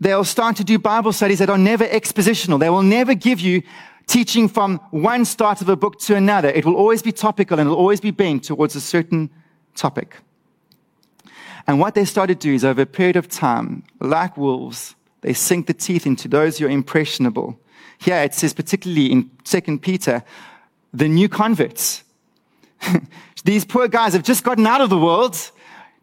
They'll start to do Bible studies that are never expositional. They will never give you teaching from one start of a book to another. It will always be topical and it'll always be bent towards a certain topic. And what they start to do is over a period of time, like wolves, they sink the teeth into those who are impressionable. Here it says, particularly in 2 Peter, the new converts. [LAUGHS] These poor guys have just gotten out of the world,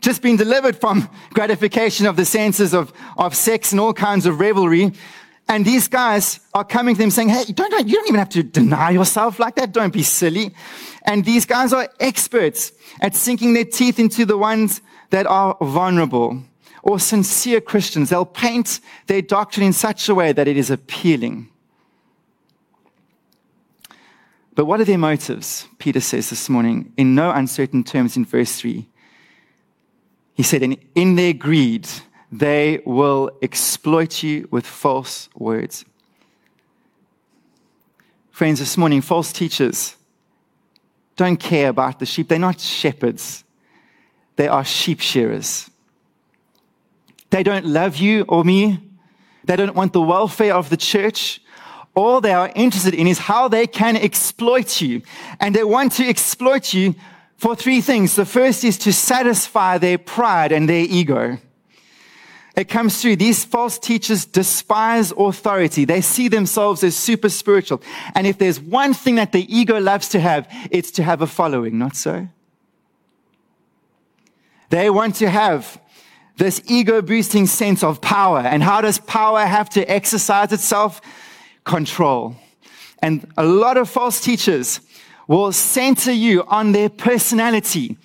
just been delivered from gratification of the senses of, of sex and all kinds of revelry. And these guys are coming to them saying, Hey, don't, you don't even have to deny yourself like that. Don't be silly. And these guys are experts at sinking their teeth into the ones that are vulnerable or sincere Christians. They'll paint their doctrine in such a way that it is appealing. But what are their motives? Peter says this morning in no uncertain terms in verse 3. He said, in, in their greed, they will exploit you with false words. Friends, this morning, false teachers don't care about the sheep. They're not shepherds, they are sheep shearers. They don't love you or me. They don't want the welfare of the church. All they are interested in is how they can exploit you. And they want to exploit you for three things. The first is to satisfy their pride and their ego. It comes through. These false teachers despise authority. They see themselves as super spiritual. And if there's one thing that the ego loves to have, it's to have a following, not so? They want to have this ego boosting sense of power. And how does power have to exercise itself? Control. And a lot of false teachers will center you on their personality,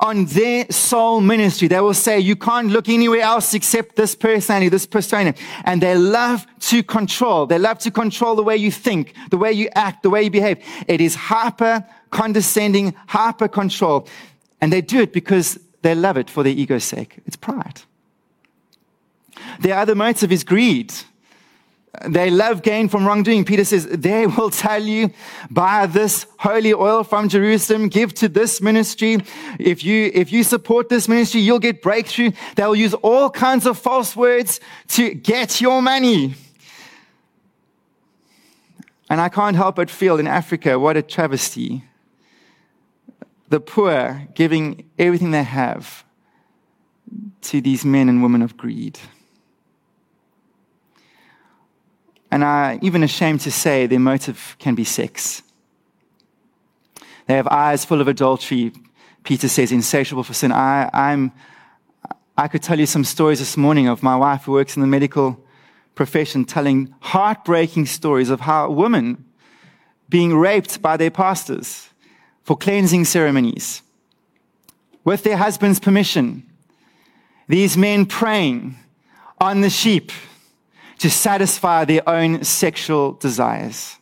on their sole ministry. They will say, you can't look anywhere else except this personality, this persona. And they love to control. They love to control the way you think, the way you act, the way you behave. It is hyper condescending, hyper control. And they do it because they love it for their ego's sake. It's pride. Their other motive is greed. They love gain from wrongdoing. Peter says, they will tell you, buy this holy oil from Jerusalem, give to this ministry. If you, if you support this ministry, you'll get breakthrough. They'll use all kinds of false words to get your money. And I can't help but feel in Africa, what a travesty. The poor giving everything they have to these men and women of greed. And I'm even ashamed to say their motive can be sex. They have eyes full of adultery, Peter says, insatiable for sin. I, I'm, I could tell you some stories this morning of my wife who works in the medical profession telling heartbreaking stories of how women being raped by their pastors for cleansing ceremonies with their husband's permission. These men preying on the sheep to satisfy their own sexual desires.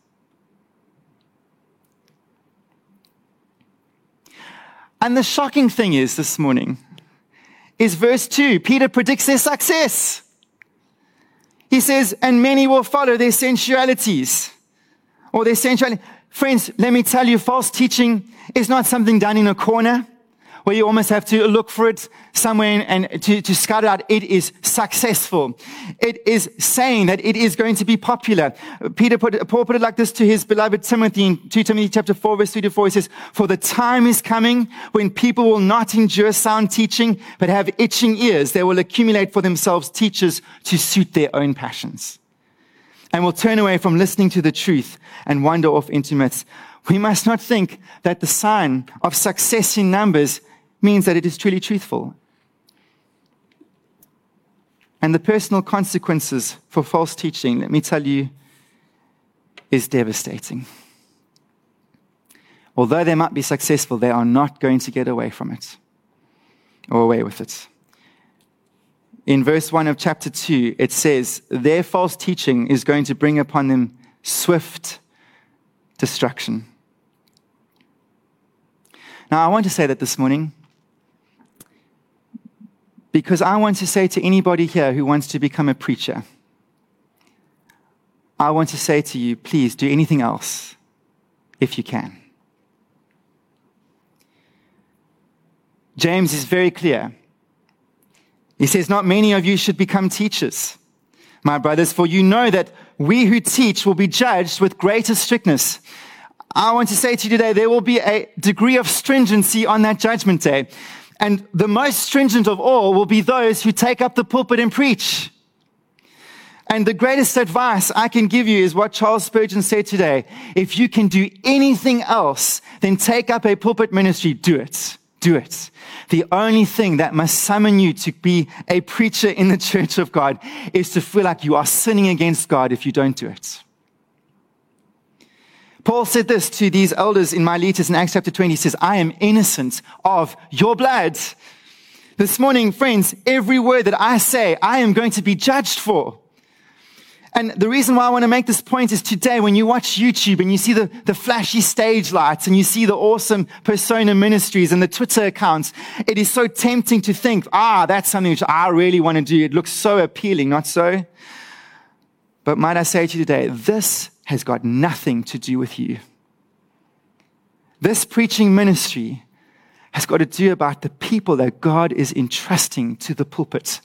And the shocking thing is this morning is verse 2. Peter predicts their success. He says, and many will follow their sensualities or their sensuality. Friends, let me tell you, false teaching is not something done in a corner where you almost have to look for it somewhere and to, to scout it out. It is successful. It is saying that it is going to be popular. Peter put, Paul put it like this to his beloved Timothy in 2 Timothy chapter 4 verse 3 to 4. He says, for the time is coming when people will not endure sound teaching, but have itching ears. They will accumulate for themselves teachers to suit their own passions and will turn away from listening to the truth and wander off into myths. We must not think that the sign of success in numbers means that it is truly truthful. And the personal consequences for false teaching, let me tell you, is devastating. Although they might be successful, they are not going to get away from it or away with it. In verse 1 of chapter 2, it says, Their false teaching is going to bring upon them swift destruction. Now, I want to say that this morning because I want to say to anybody here who wants to become a preacher, I want to say to you, please do anything else if you can. James is very clear. He says, Not many of you should become teachers, my brothers, for you know that we who teach will be judged with greater strictness. I want to say to you today, there will be a degree of stringency on that judgment day. And the most stringent of all will be those who take up the pulpit and preach. And the greatest advice I can give you is what Charles Spurgeon said today. If you can do anything else, then take up a pulpit ministry. Do it. Do it. The only thing that must summon you to be a preacher in the church of God is to feel like you are sinning against God if you don't do it. Paul said this to these elders in Miletus in Acts chapter 20. He says, I am innocent of your blood. This morning, friends, every word that I say, I am going to be judged for. And the reason why I want to make this point is today, when you watch YouTube and you see the, the flashy stage lights and you see the awesome persona ministries and the Twitter accounts, it is so tempting to think, ah, that's something which I really want to do. It looks so appealing, not so? But might I say to you today, this has got nothing to do with you. This preaching ministry has got to do about the people that God is entrusting to the pulpit.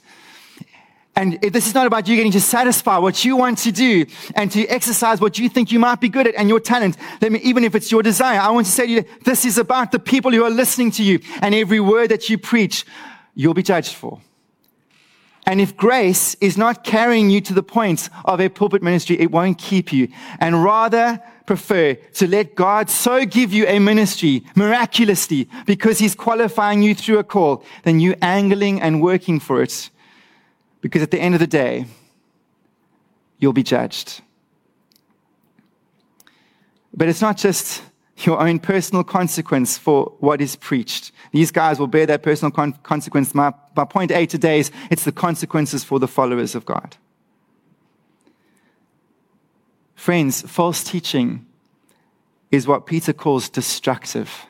And this is not about you getting to satisfy what you want to do and to exercise what you think you might be good at and your talent. Let me, even if it's your desire, I want to say to you, this is about the people who are listening to you and every word that you preach, you'll be judged for. And if grace is not carrying you to the point of a pulpit ministry, it won't keep you. And rather prefer to let God so give you a ministry miraculously because he's qualifying you through a call than you angling and working for it. Because at the end of the day, you'll be judged. But it's not just your own personal consequence for what is preached. These guys will bear that personal con- consequence. My, my point A today is it's the consequences for the followers of God. Friends, false teaching is what Peter calls destructive.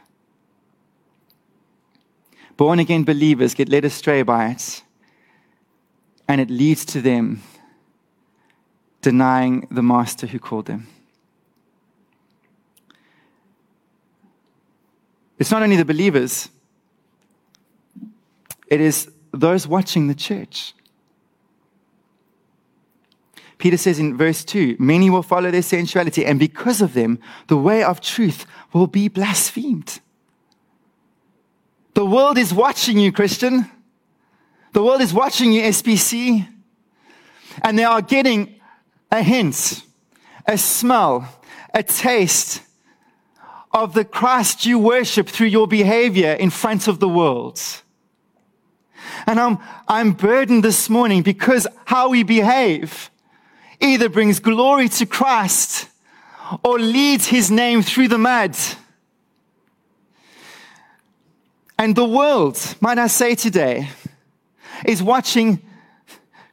Born again believers get led astray by it, and it leads to them denying the master who called them. It's not only the believers, it is those watching the church. Peter says in verse 2 Many will follow their sensuality, and because of them, the way of truth will be blasphemed. The world is watching you, Christian. The world is watching you, SBC. And they are getting a hint, a smell, a taste of the Christ you worship through your behavior in front of the world. And I'm, I'm burdened this morning because how we behave either brings glory to Christ or leads his name through the mud. And the world, might I say today, is watching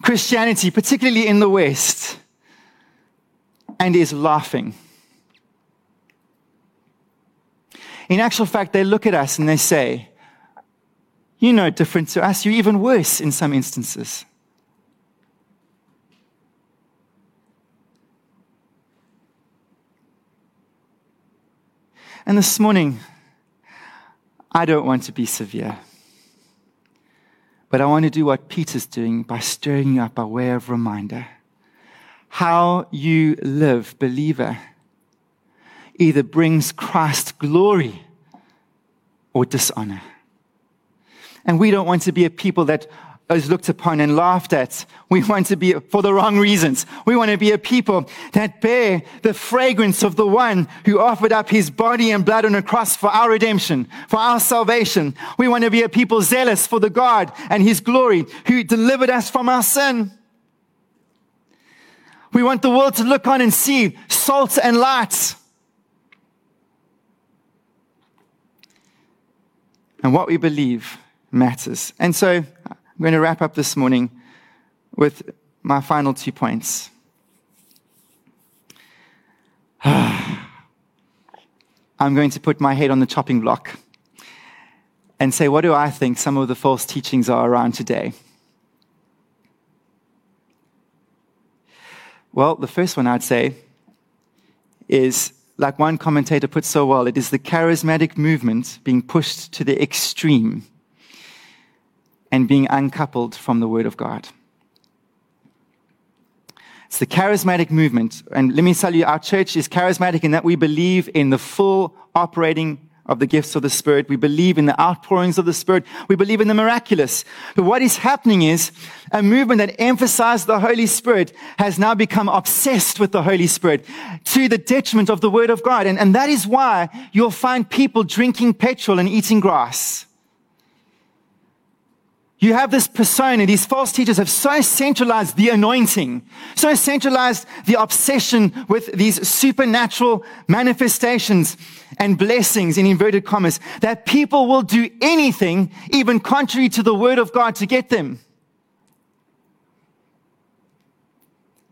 Christianity, particularly in the West, and is laughing. In actual fact, they look at us and they say, You're no different to us. You're even worse in some instances. And this morning, I don't want to be severe. But I want to do what Peter's doing by stirring you up by way of reminder. How you live, believer, either brings Christ glory or dishonor. And we don't want to be a people that is looked upon and laughed at. We [LAUGHS] want to be for the wrong reasons. We want to be a people that bear the fragrance of the one who offered up his body and blood on a cross for our redemption, for our salvation. We want to be a people zealous for the God and his glory who delivered us from our sin. We want the world to look on and see salt and light. And what we believe matters. And so I'm going to wrap up this morning with my final two points. [SIGHS] I'm going to put my head on the chopping block and say, what do I think some of the false teachings are around today? Well, the first one I'd say is like one commentator put so well, it is the charismatic movement being pushed to the extreme and being uncoupled from the Word of God. It's the charismatic movement. And let me tell you, our church is charismatic in that we believe in the full operating of the gifts of the Spirit. We believe in the outpourings of the Spirit. We believe in the miraculous. But what is happening is a movement that emphasized the Holy Spirit has now become obsessed with the Holy Spirit to the detriment of the Word of God. And, and that is why you'll find people drinking petrol and eating grass. You have this persona. These false teachers have so centralized the anointing, so centralized the obsession with these supernatural manifestations and blessings in inverted commas that people will do anything, even contrary to the word of God, to get them.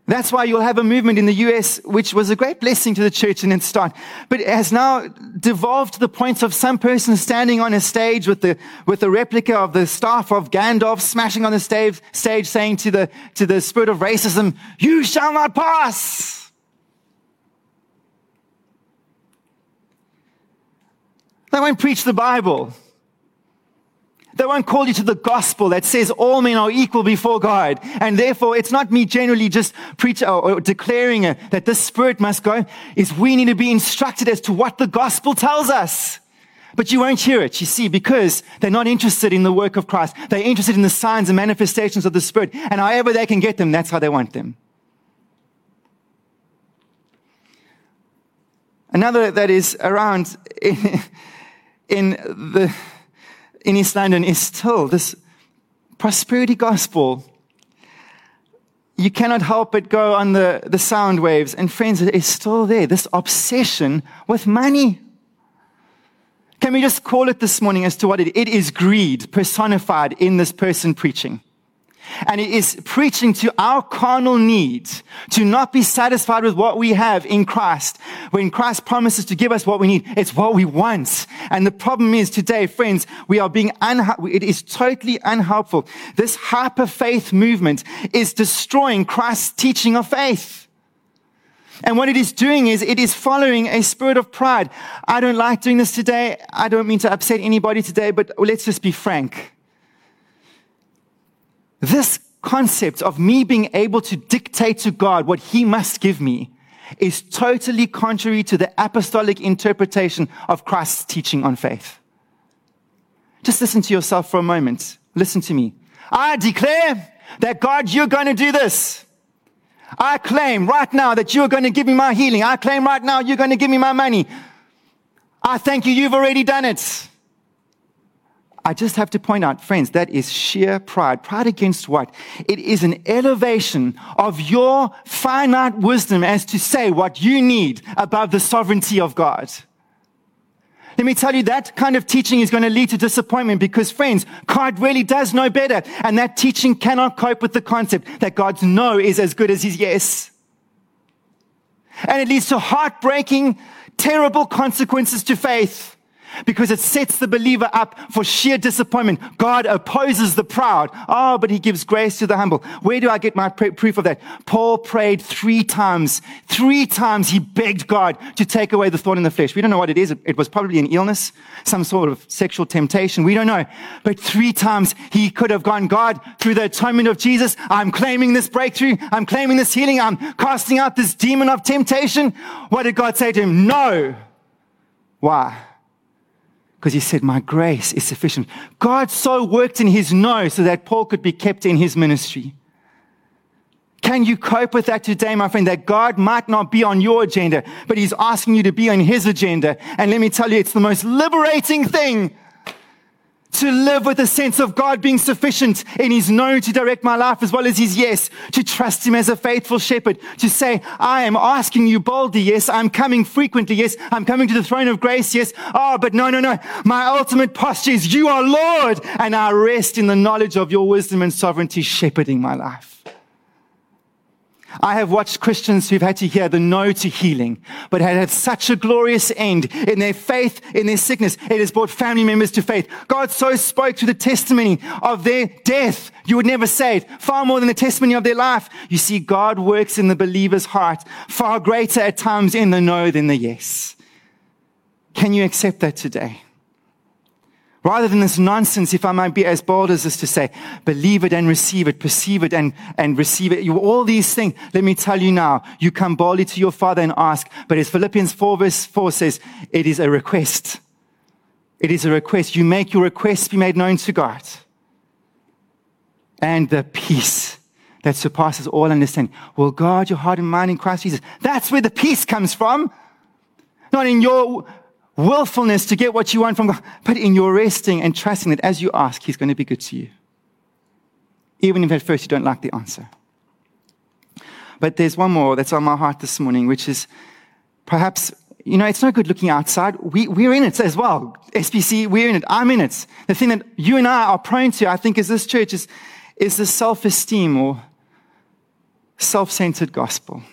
That's why you'll have a movement in the US, which was a great blessing to the church in its start, but it has now devolved to the point of some person standing on a stage with the, with a replica of the staff of Gandalf smashing on the stage, stage saying to the, to the spirit of racism, you shall not pass. They won't preach the Bible. They won't call you to the gospel that says all men are equal before God. And therefore, it's not me generally just preaching or, uh, or declaring uh, that this spirit must go. Is we need to be instructed as to what the gospel tells us. But you won't hear it, you see, because they're not interested in the work of Christ. They're interested in the signs and manifestations of the Spirit. And however they can get them, that's how they want them. Another that is around in, [LAUGHS] in the in East London is still this prosperity gospel. You cannot help but go on the, the sound waves. And friends, it is still there. This obsession with money. Can we just call it this morning as to what it, it is greed personified in this person preaching. And it is preaching to our carnal need to not be satisfied with what we have in Christ. When Christ promises to give us what we need, it's what we want. And the problem is today, friends, we are being, it is totally unhelpful. This hyper faith movement is destroying Christ's teaching of faith. And what it is doing is it is following a spirit of pride. I don't like doing this today. I don't mean to upset anybody today, but let's just be frank. This concept of me being able to dictate to God what he must give me is totally contrary to the apostolic interpretation of Christ's teaching on faith. Just listen to yourself for a moment. Listen to me. I declare that God, you're going to do this. I claim right now that you're going to give me my healing. I claim right now you're going to give me my money. I thank you, you've already done it. I just have to point out, friends, that is sheer pride. Pride against what? It is an elevation of your finite wisdom as to say what you need above the sovereignty of God. Let me tell you that kind of teaching is going to lead to disappointment because friends, God really does know better. And that teaching cannot cope with the concept that God's no is as good as his yes. And it leads to heartbreaking, terrible consequences to faith because it sets the believer up for sheer disappointment. God opposes the proud. Oh, but he gives grace to the humble. Where do I get my pr- proof of that? Paul prayed three times. Three times he begged God to take away the thorn in the flesh. We don't know what it is. It was probably an illness, some sort of sexual temptation. We don't know. But three times he could have gone, God, through the atonement of Jesus, I'm claiming this breakthrough. I'm claiming this healing. I'm casting out this demon of temptation. What did God say to him? No. Why? Because he said, My grace is sufficient. God so worked in his no so that Paul could be kept in his ministry. Can you cope with that today, my friend? That God might not be on your agenda, but he's asking you to be on his agenda. And let me tell you, it's the most liberating thing to live with a sense of God being sufficient in His no to direct my life as well as His yes, to trust Him as a faithful shepherd, to say, I am asking you boldly, yes, I'm coming frequently, yes, I'm coming to the throne of grace, yes, oh, but no, no, no, my ultimate posture is you are Lord, and I rest in the knowledge of your wisdom and sovereignty shepherding my life. I have watched Christians who've had to hear the no to healing, but had had such a glorious end in their faith, in their sickness. It has brought family members to faith. God so spoke to the testimony of their death. You would never say it far more than the testimony of their life. You see, God works in the believer's heart far greater at times in the no than the yes. Can you accept that today? Rather than this nonsense, if I might be as bold as this to say, believe it and receive it, perceive it and, and receive it. You, all these things, let me tell you now, you come boldly to your father and ask. But as Philippians 4 verse 4 says, it is a request. It is a request. You make your request be made known to God. And the peace that surpasses all understanding will guard your heart and mind in Christ Jesus. That's where the peace comes from. Not in your willfulness to get what you want from God, but in your resting and trusting that as you ask, He's going to be good to you. Even if at first you don't like the answer. But there's one more that's on my heart this morning, which is perhaps, you know, it's no good looking outside. We, we're in it as well. SBC, we're in it. I'm in it. The thing that you and I are prone to, I think, as this church is, is the self-esteem or self-centered gospel.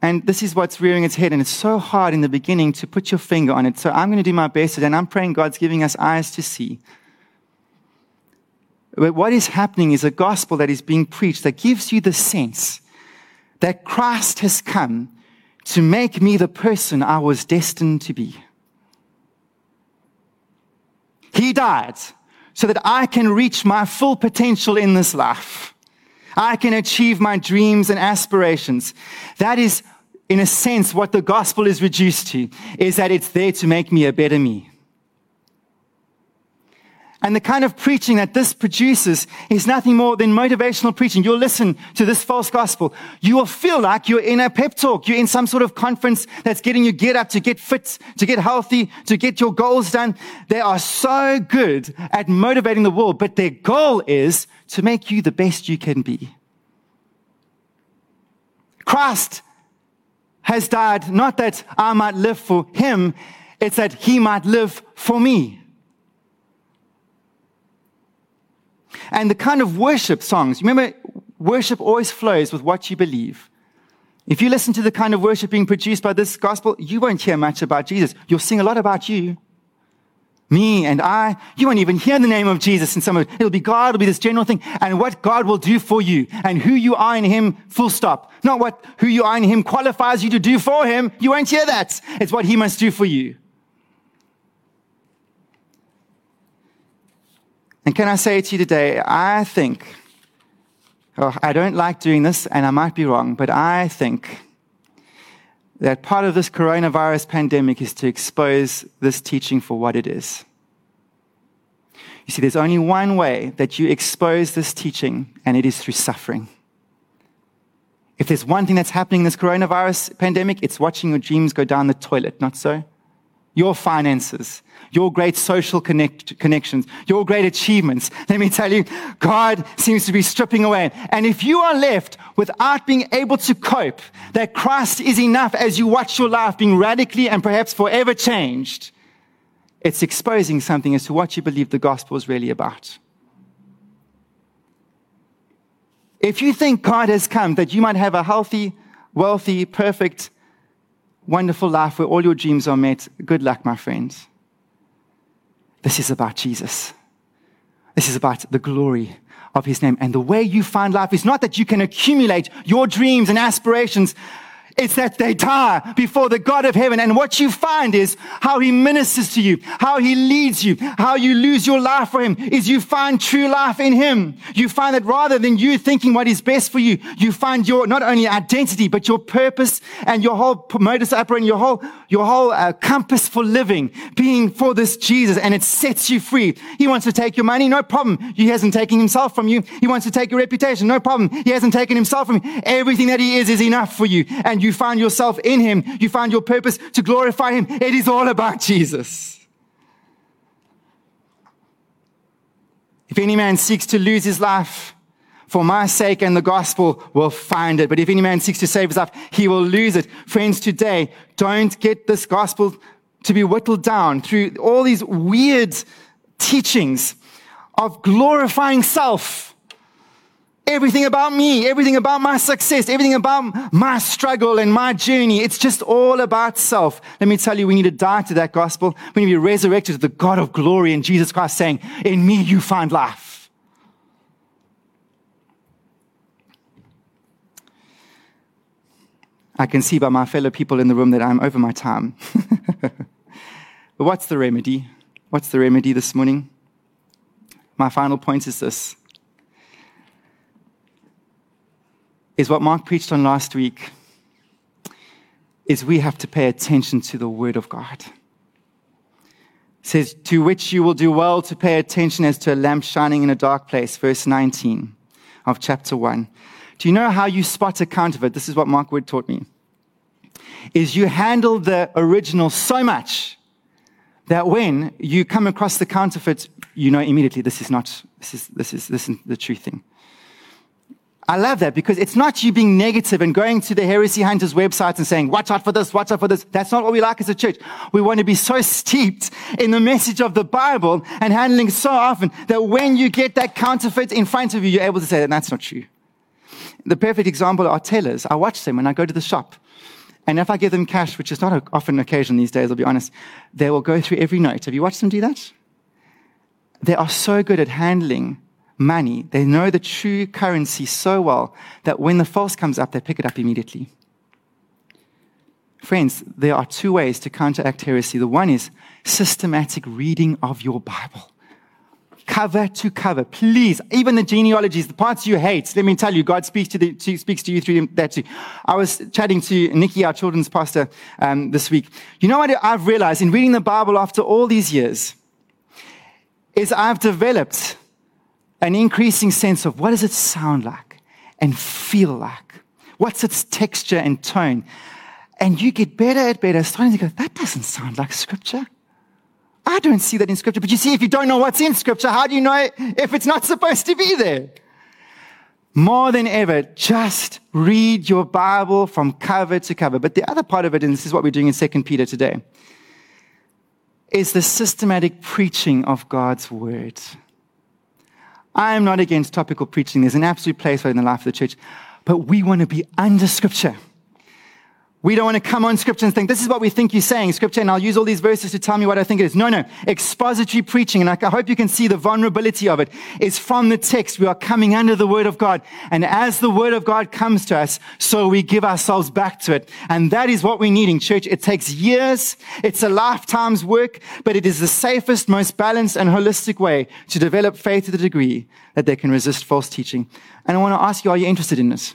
And this is what's rearing its head. And it's so hard in the beginning to put your finger on it. So I'm going to do my best. And I'm praying God's giving us eyes to see. But what is happening is a gospel that is being preached that gives you the sense that Christ has come to make me the person I was destined to be. He died so that I can reach my full potential in this life. I can achieve my dreams and aspirations. That is, in a sense, what the gospel is reduced to, is that it's there to make me a better me. And the kind of preaching that this produces is nothing more than motivational preaching. You'll listen to this false gospel. You will feel like you're in a pep talk. You're in some sort of conference that's getting you get up to get fit, to get healthy, to get your goals done. They are so good at motivating the world, but their goal is to make you the best you can be. Christ has died not that I might live for him. It's that he might live for me. And the kind of worship songs, remember, worship always flows with what you believe. If you listen to the kind of worship being produced by this gospel, you won't hear much about Jesus. You'll sing a lot about you. Me and I. You won't even hear the name of Jesus in some of it. It'll be God, it'll be this general thing, and what God will do for you and who you are in Him, full stop. Not what who you are in Him qualifies you to do for Him. You won't hear that. It's what He must do for you. And can I say to you today, I think oh, I don't like doing this, and I might be wrong, but I think that part of this coronavirus pandemic is to expose this teaching for what it is. You see, there's only one way that you expose this teaching, and it is through suffering. If there's one thing that's happening in this coronavirus pandemic, it's watching your dreams go down the toilet, not so? Your finances, your great social connect, connections, your great achievements. Let me tell you, God seems to be stripping away. And if you are left without being able to cope, that Christ is enough as you watch your life being radically and perhaps forever changed, it's exposing something as to what you believe the gospel is really about. If you think God has come that you might have a healthy, wealthy, perfect, wonderful life where all your dreams are met, good luck, my friends. This is about Jesus. This is about the glory of his name. And the way you find life is not that you can accumulate your dreams and aspirations it's that they die before the God of heaven. And what you find is how he ministers to you, how he leads you, how you lose your life for him is you find true life in him. You find that rather than you thinking what is best for you, you find your not only identity, but your purpose and your whole modus operandi, your whole, your whole uh, compass for living being for this Jesus. And it sets you free. He wants to take your money. No problem. He hasn't taken himself from you. He wants to take your reputation. No problem. He hasn't taken himself from you. Everything that he is is enough for you. And you you find yourself in Him. You find your purpose to glorify Him. It is all about Jesus. If any man seeks to lose his life for my sake and the gospel will find it. But if any man seeks to save his life, he will lose it. Friends, today, don't get this gospel to be whittled down through all these weird teachings of glorifying self everything about me, everything about my success, everything about my struggle and my journey. It's just all about self. Let me tell you, we need to die to that gospel. We need to be resurrected to the God of glory in Jesus Christ saying, in me you find life. I can see by my fellow people in the room that I'm over my time. [LAUGHS] but what's the remedy? What's the remedy this morning? My final point is this is what Mark preached on last week is we have to pay attention to the word of God. It says, to which you will do well to pay attention as to a lamp shining in a dark place, verse 19 of chapter 1. Do you know how you spot a counterfeit? This is what Mark Wood taught me. Is you handle the original so much that when you come across the counterfeit, you know immediately this is not, this is, this is, this is the true thing. I love that because it's not you being negative and going to the heresy hunters websites and saying, watch out for this, watch out for this. That's not what we like as a church. We want to be so steeped in the message of the Bible and handling so often that when you get that counterfeit in front of you, you're able to say that that's not true. The perfect example are tellers. I watch them when I go to the shop. And if I give them cash, which is not often an occasion these days, I'll be honest, they will go through every note. Have you watched them do that? They are so good at handling money. They know the true currency so well that when the false comes up, they pick it up immediately. Friends, there are two ways to counteract heresy. The one is systematic reading of your Bible. Cover to cover. Please, even the genealogies, the parts you hate, let me tell you, God speaks to, the, to, speaks to you through that too. I was chatting to Nikki, our children's pastor, um, this week. You know what I've realized in reading the Bible after all these years? Is I've developed an increasing sense of what does it sound like and feel like? What's its texture and tone? And you get better at better, starting to go, that doesn't sound like scripture. I don't see that in scripture. But you see, if you don't know what's in scripture, how do you know if it's not supposed to be there? More than ever, just read your Bible from cover to cover. But the other part of it, and this is what we're doing in 2 Peter today, is the systematic preaching of God's word. I am not against topical preaching. There's an absolute place for it in the life of the church. But we want to be under scripture. We don't want to come on scripture and think, this is what we think you're saying, scripture, and I'll use all these verses to tell me what I think it is. No, no. Expository preaching, and I hope you can see the vulnerability of it, is from the text. We are coming under the word of God. And as the word of God comes to us, so we give ourselves back to it. And that is what we need in church. It takes years. It's a lifetime's work, but it is the safest, most balanced and holistic way to develop faith to the degree that they can resist false teaching. And I want to ask you, are you interested in this?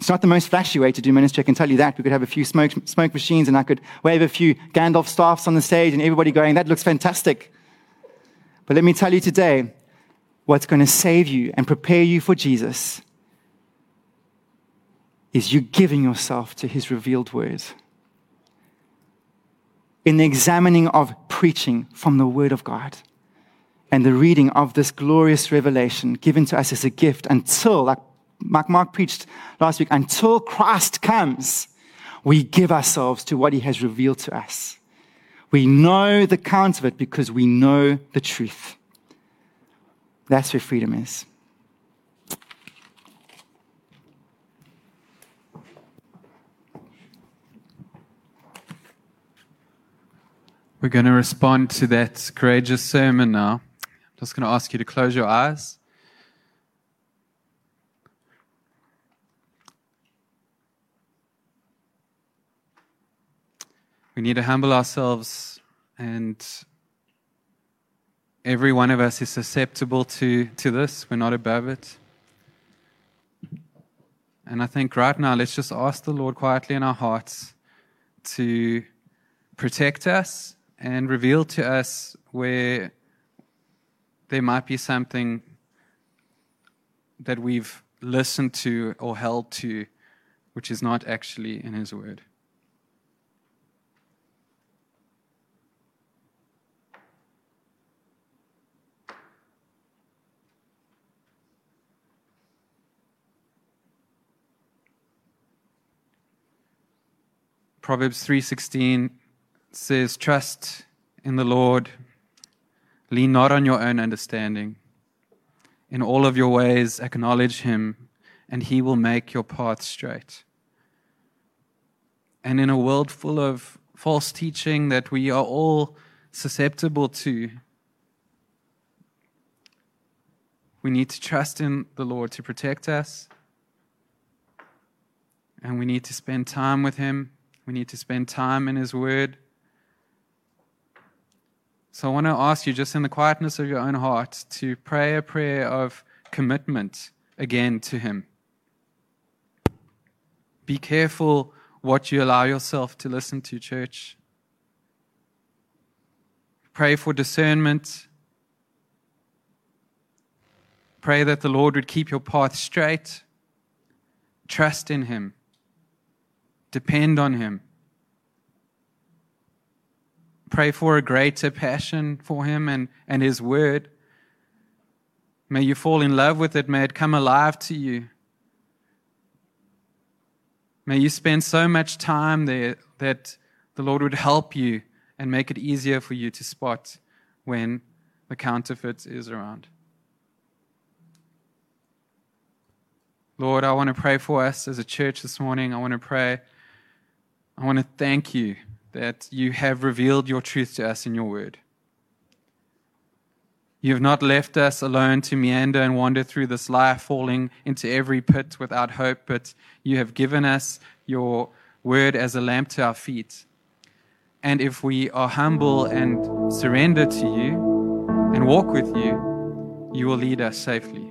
It's not the most flashy way to do ministry, I can tell you that. We could have a few smoke, smoke machines and I could wave a few Gandalf staffs on the stage and everybody going, that looks fantastic. But let me tell you today, what's going to save you and prepare you for Jesus is you giving yourself to his revealed word. In the examining of preaching from the word of God and the reading of this glorious revelation given to us as a gift until, like Mark, Mark preached last week, until Christ comes, we give ourselves to what he has revealed to us. We know the count of it because we know the truth. That's where freedom is. We're going to respond to that courageous sermon now. I'm just going to ask you to close your eyes. We need to humble ourselves, and every one of us is susceptible to, to this. We're not above it. And I think right now, let's just ask the Lord quietly in our hearts to protect us and reveal to us where there might be something that we've listened to or held to which is not actually in His Word. Proverbs 3:16 says trust in the Lord. Lean not on your own understanding. In all of your ways acknowledge him and he will make your path straight. And in a world full of false teaching that we are all susceptible to we need to trust in the Lord to protect us and we need to spend time with him we need to spend time in His Word. So I want to ask you, just in the quietness of your own heart, to pray a prayer of commitment again to Him. Be careful what you allow yourself to listen to, church. Pray for discernment. Pray that the Lord would keep your path straight. Trust in Him. Depend on Him. Pray for a greater passion for Him and, and His Word. May you fall in love with it. May it come alive to you. May you spend so much time there that the Lord would help you and make it easier for you to spot when the counterfeit is around. Lord, I want to pray for us as a church this morning. I want to pray I want to thank you that you have revealed your truth to us in your word. You have not left us alone to meander and wander through this life, falling into every pit without hope, but you have given us your word as a lamp to our feet. And if we are humble and surrender to you and walk with you, you will lead us safely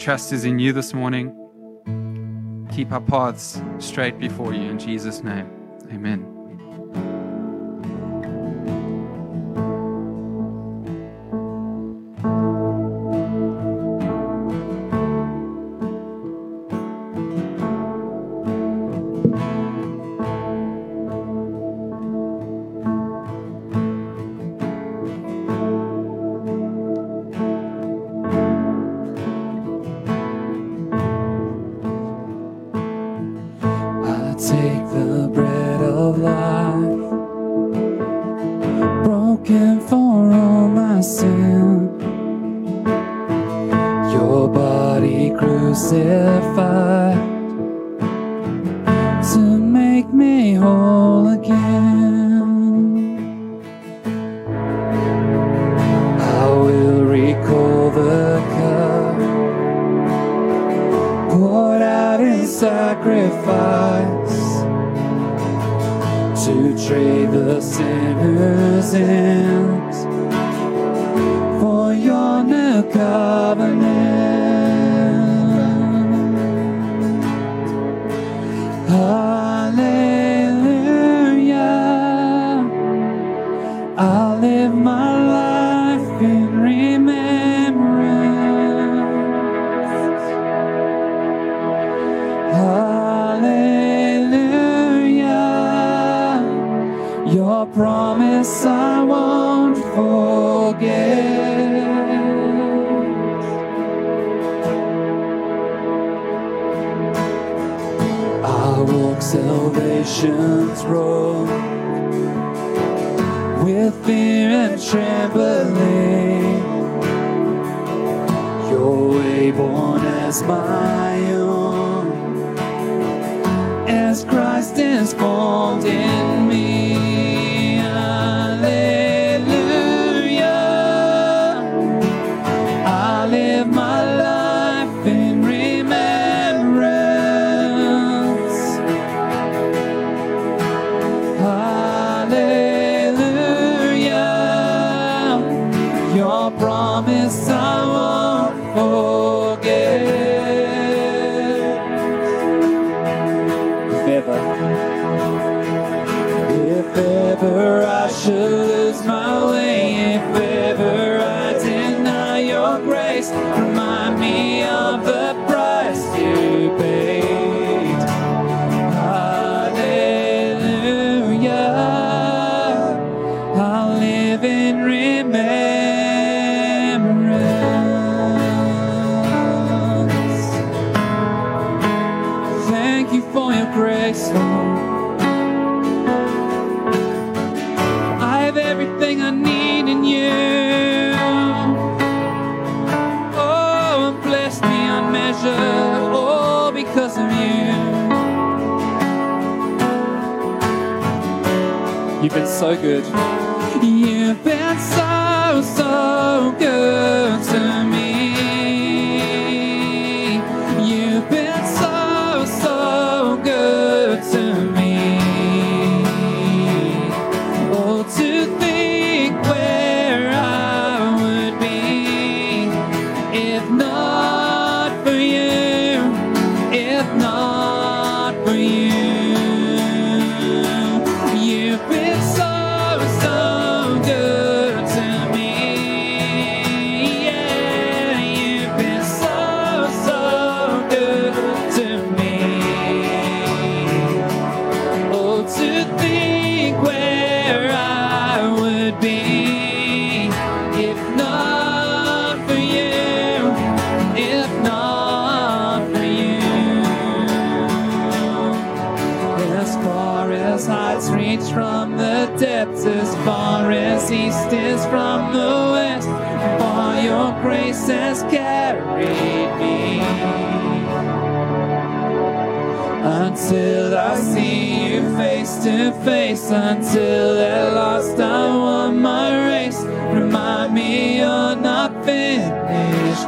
trust is in you this morning. Keep our paths straight before you in Jesus' name. Amen.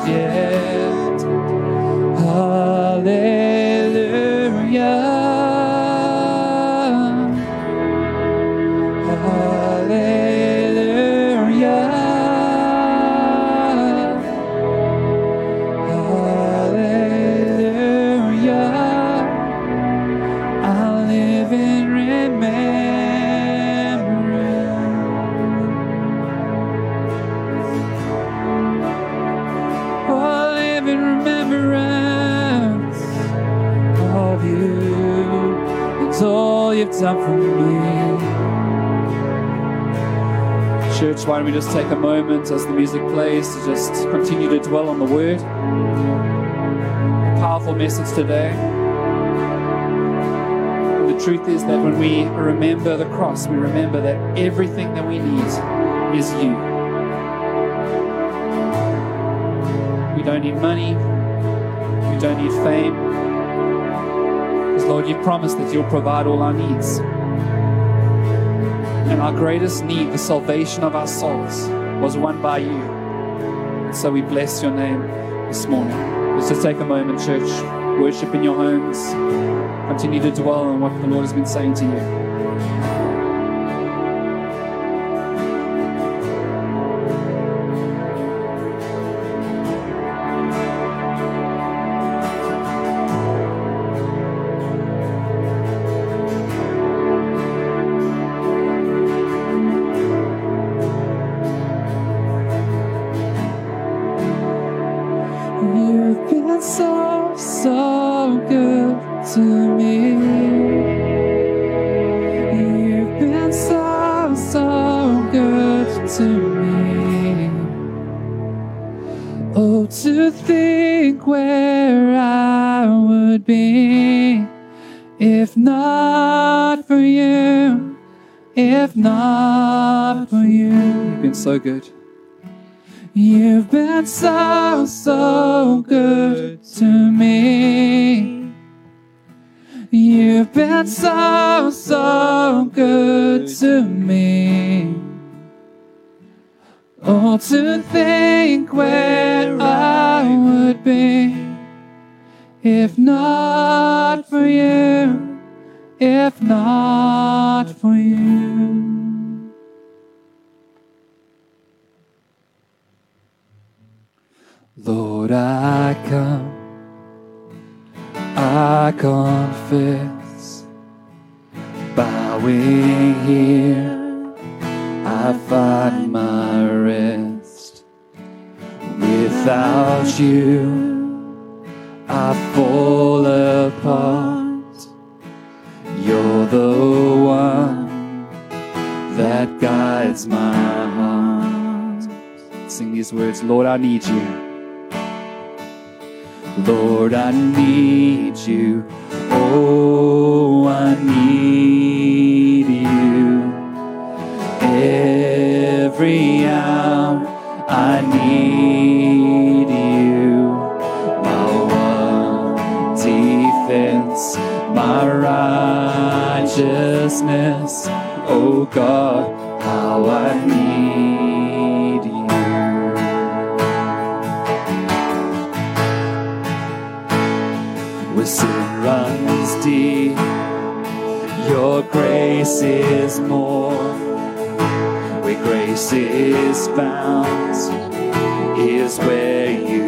yeah. take a moment as the music plays to just continue to dwell on the word. A powerful message today. And the truth is that when we remember the cross, we remember that everything that we need is you. We don't need money, we don't need fame. Because, Lord, you promised that you'll provide all our needs. And our greatest need, the salvation of our souls, was won by you. So we bless your name this morning. Let's just take a moment, church. Worship in your homes. Continue to dwell on what the Lord has been saying to you. If not for you, if not for you. Lord, I come, I confess, bowing here, I find my rest. Without you, I fall apart. You're the one that guides my heart. Sing these words, Lord, I need you. Lord, I need you. Oh, I need you. Every hour I need righteousness. Oh God, how I need you. where sin runs deep. Your grace is more. Where grace is found is where you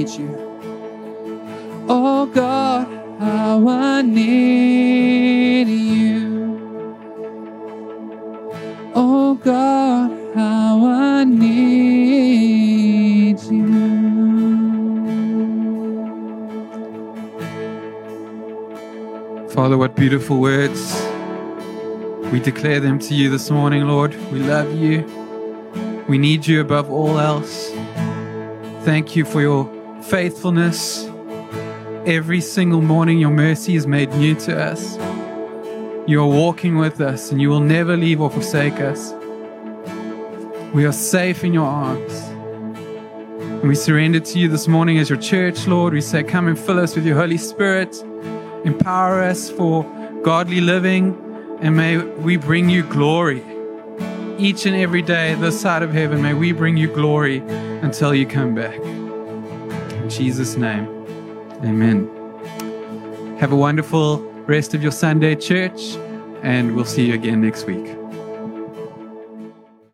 need you. Oh God, how I need you. Oh God, how I need you. Father, what beautiful words. We declare them to you this morning, Lord. We love you. We need you above all else. Thank you for your faithfulness. Every single morning, your mercy is made new to us. You are walking with us, and you will never leave or forsake us. We are safe in your arms. And we surrender to you this morning as your church, Lord. We say, Come and fill us with your Holy Spirit. Empower us for godly living, and may we bring you glory. Each and every day, this side of heaven, may we bring you glory until you come back. In Jesus' name, amen. Have a wonderful rest of your Sunday, church, and we'll see you again next week.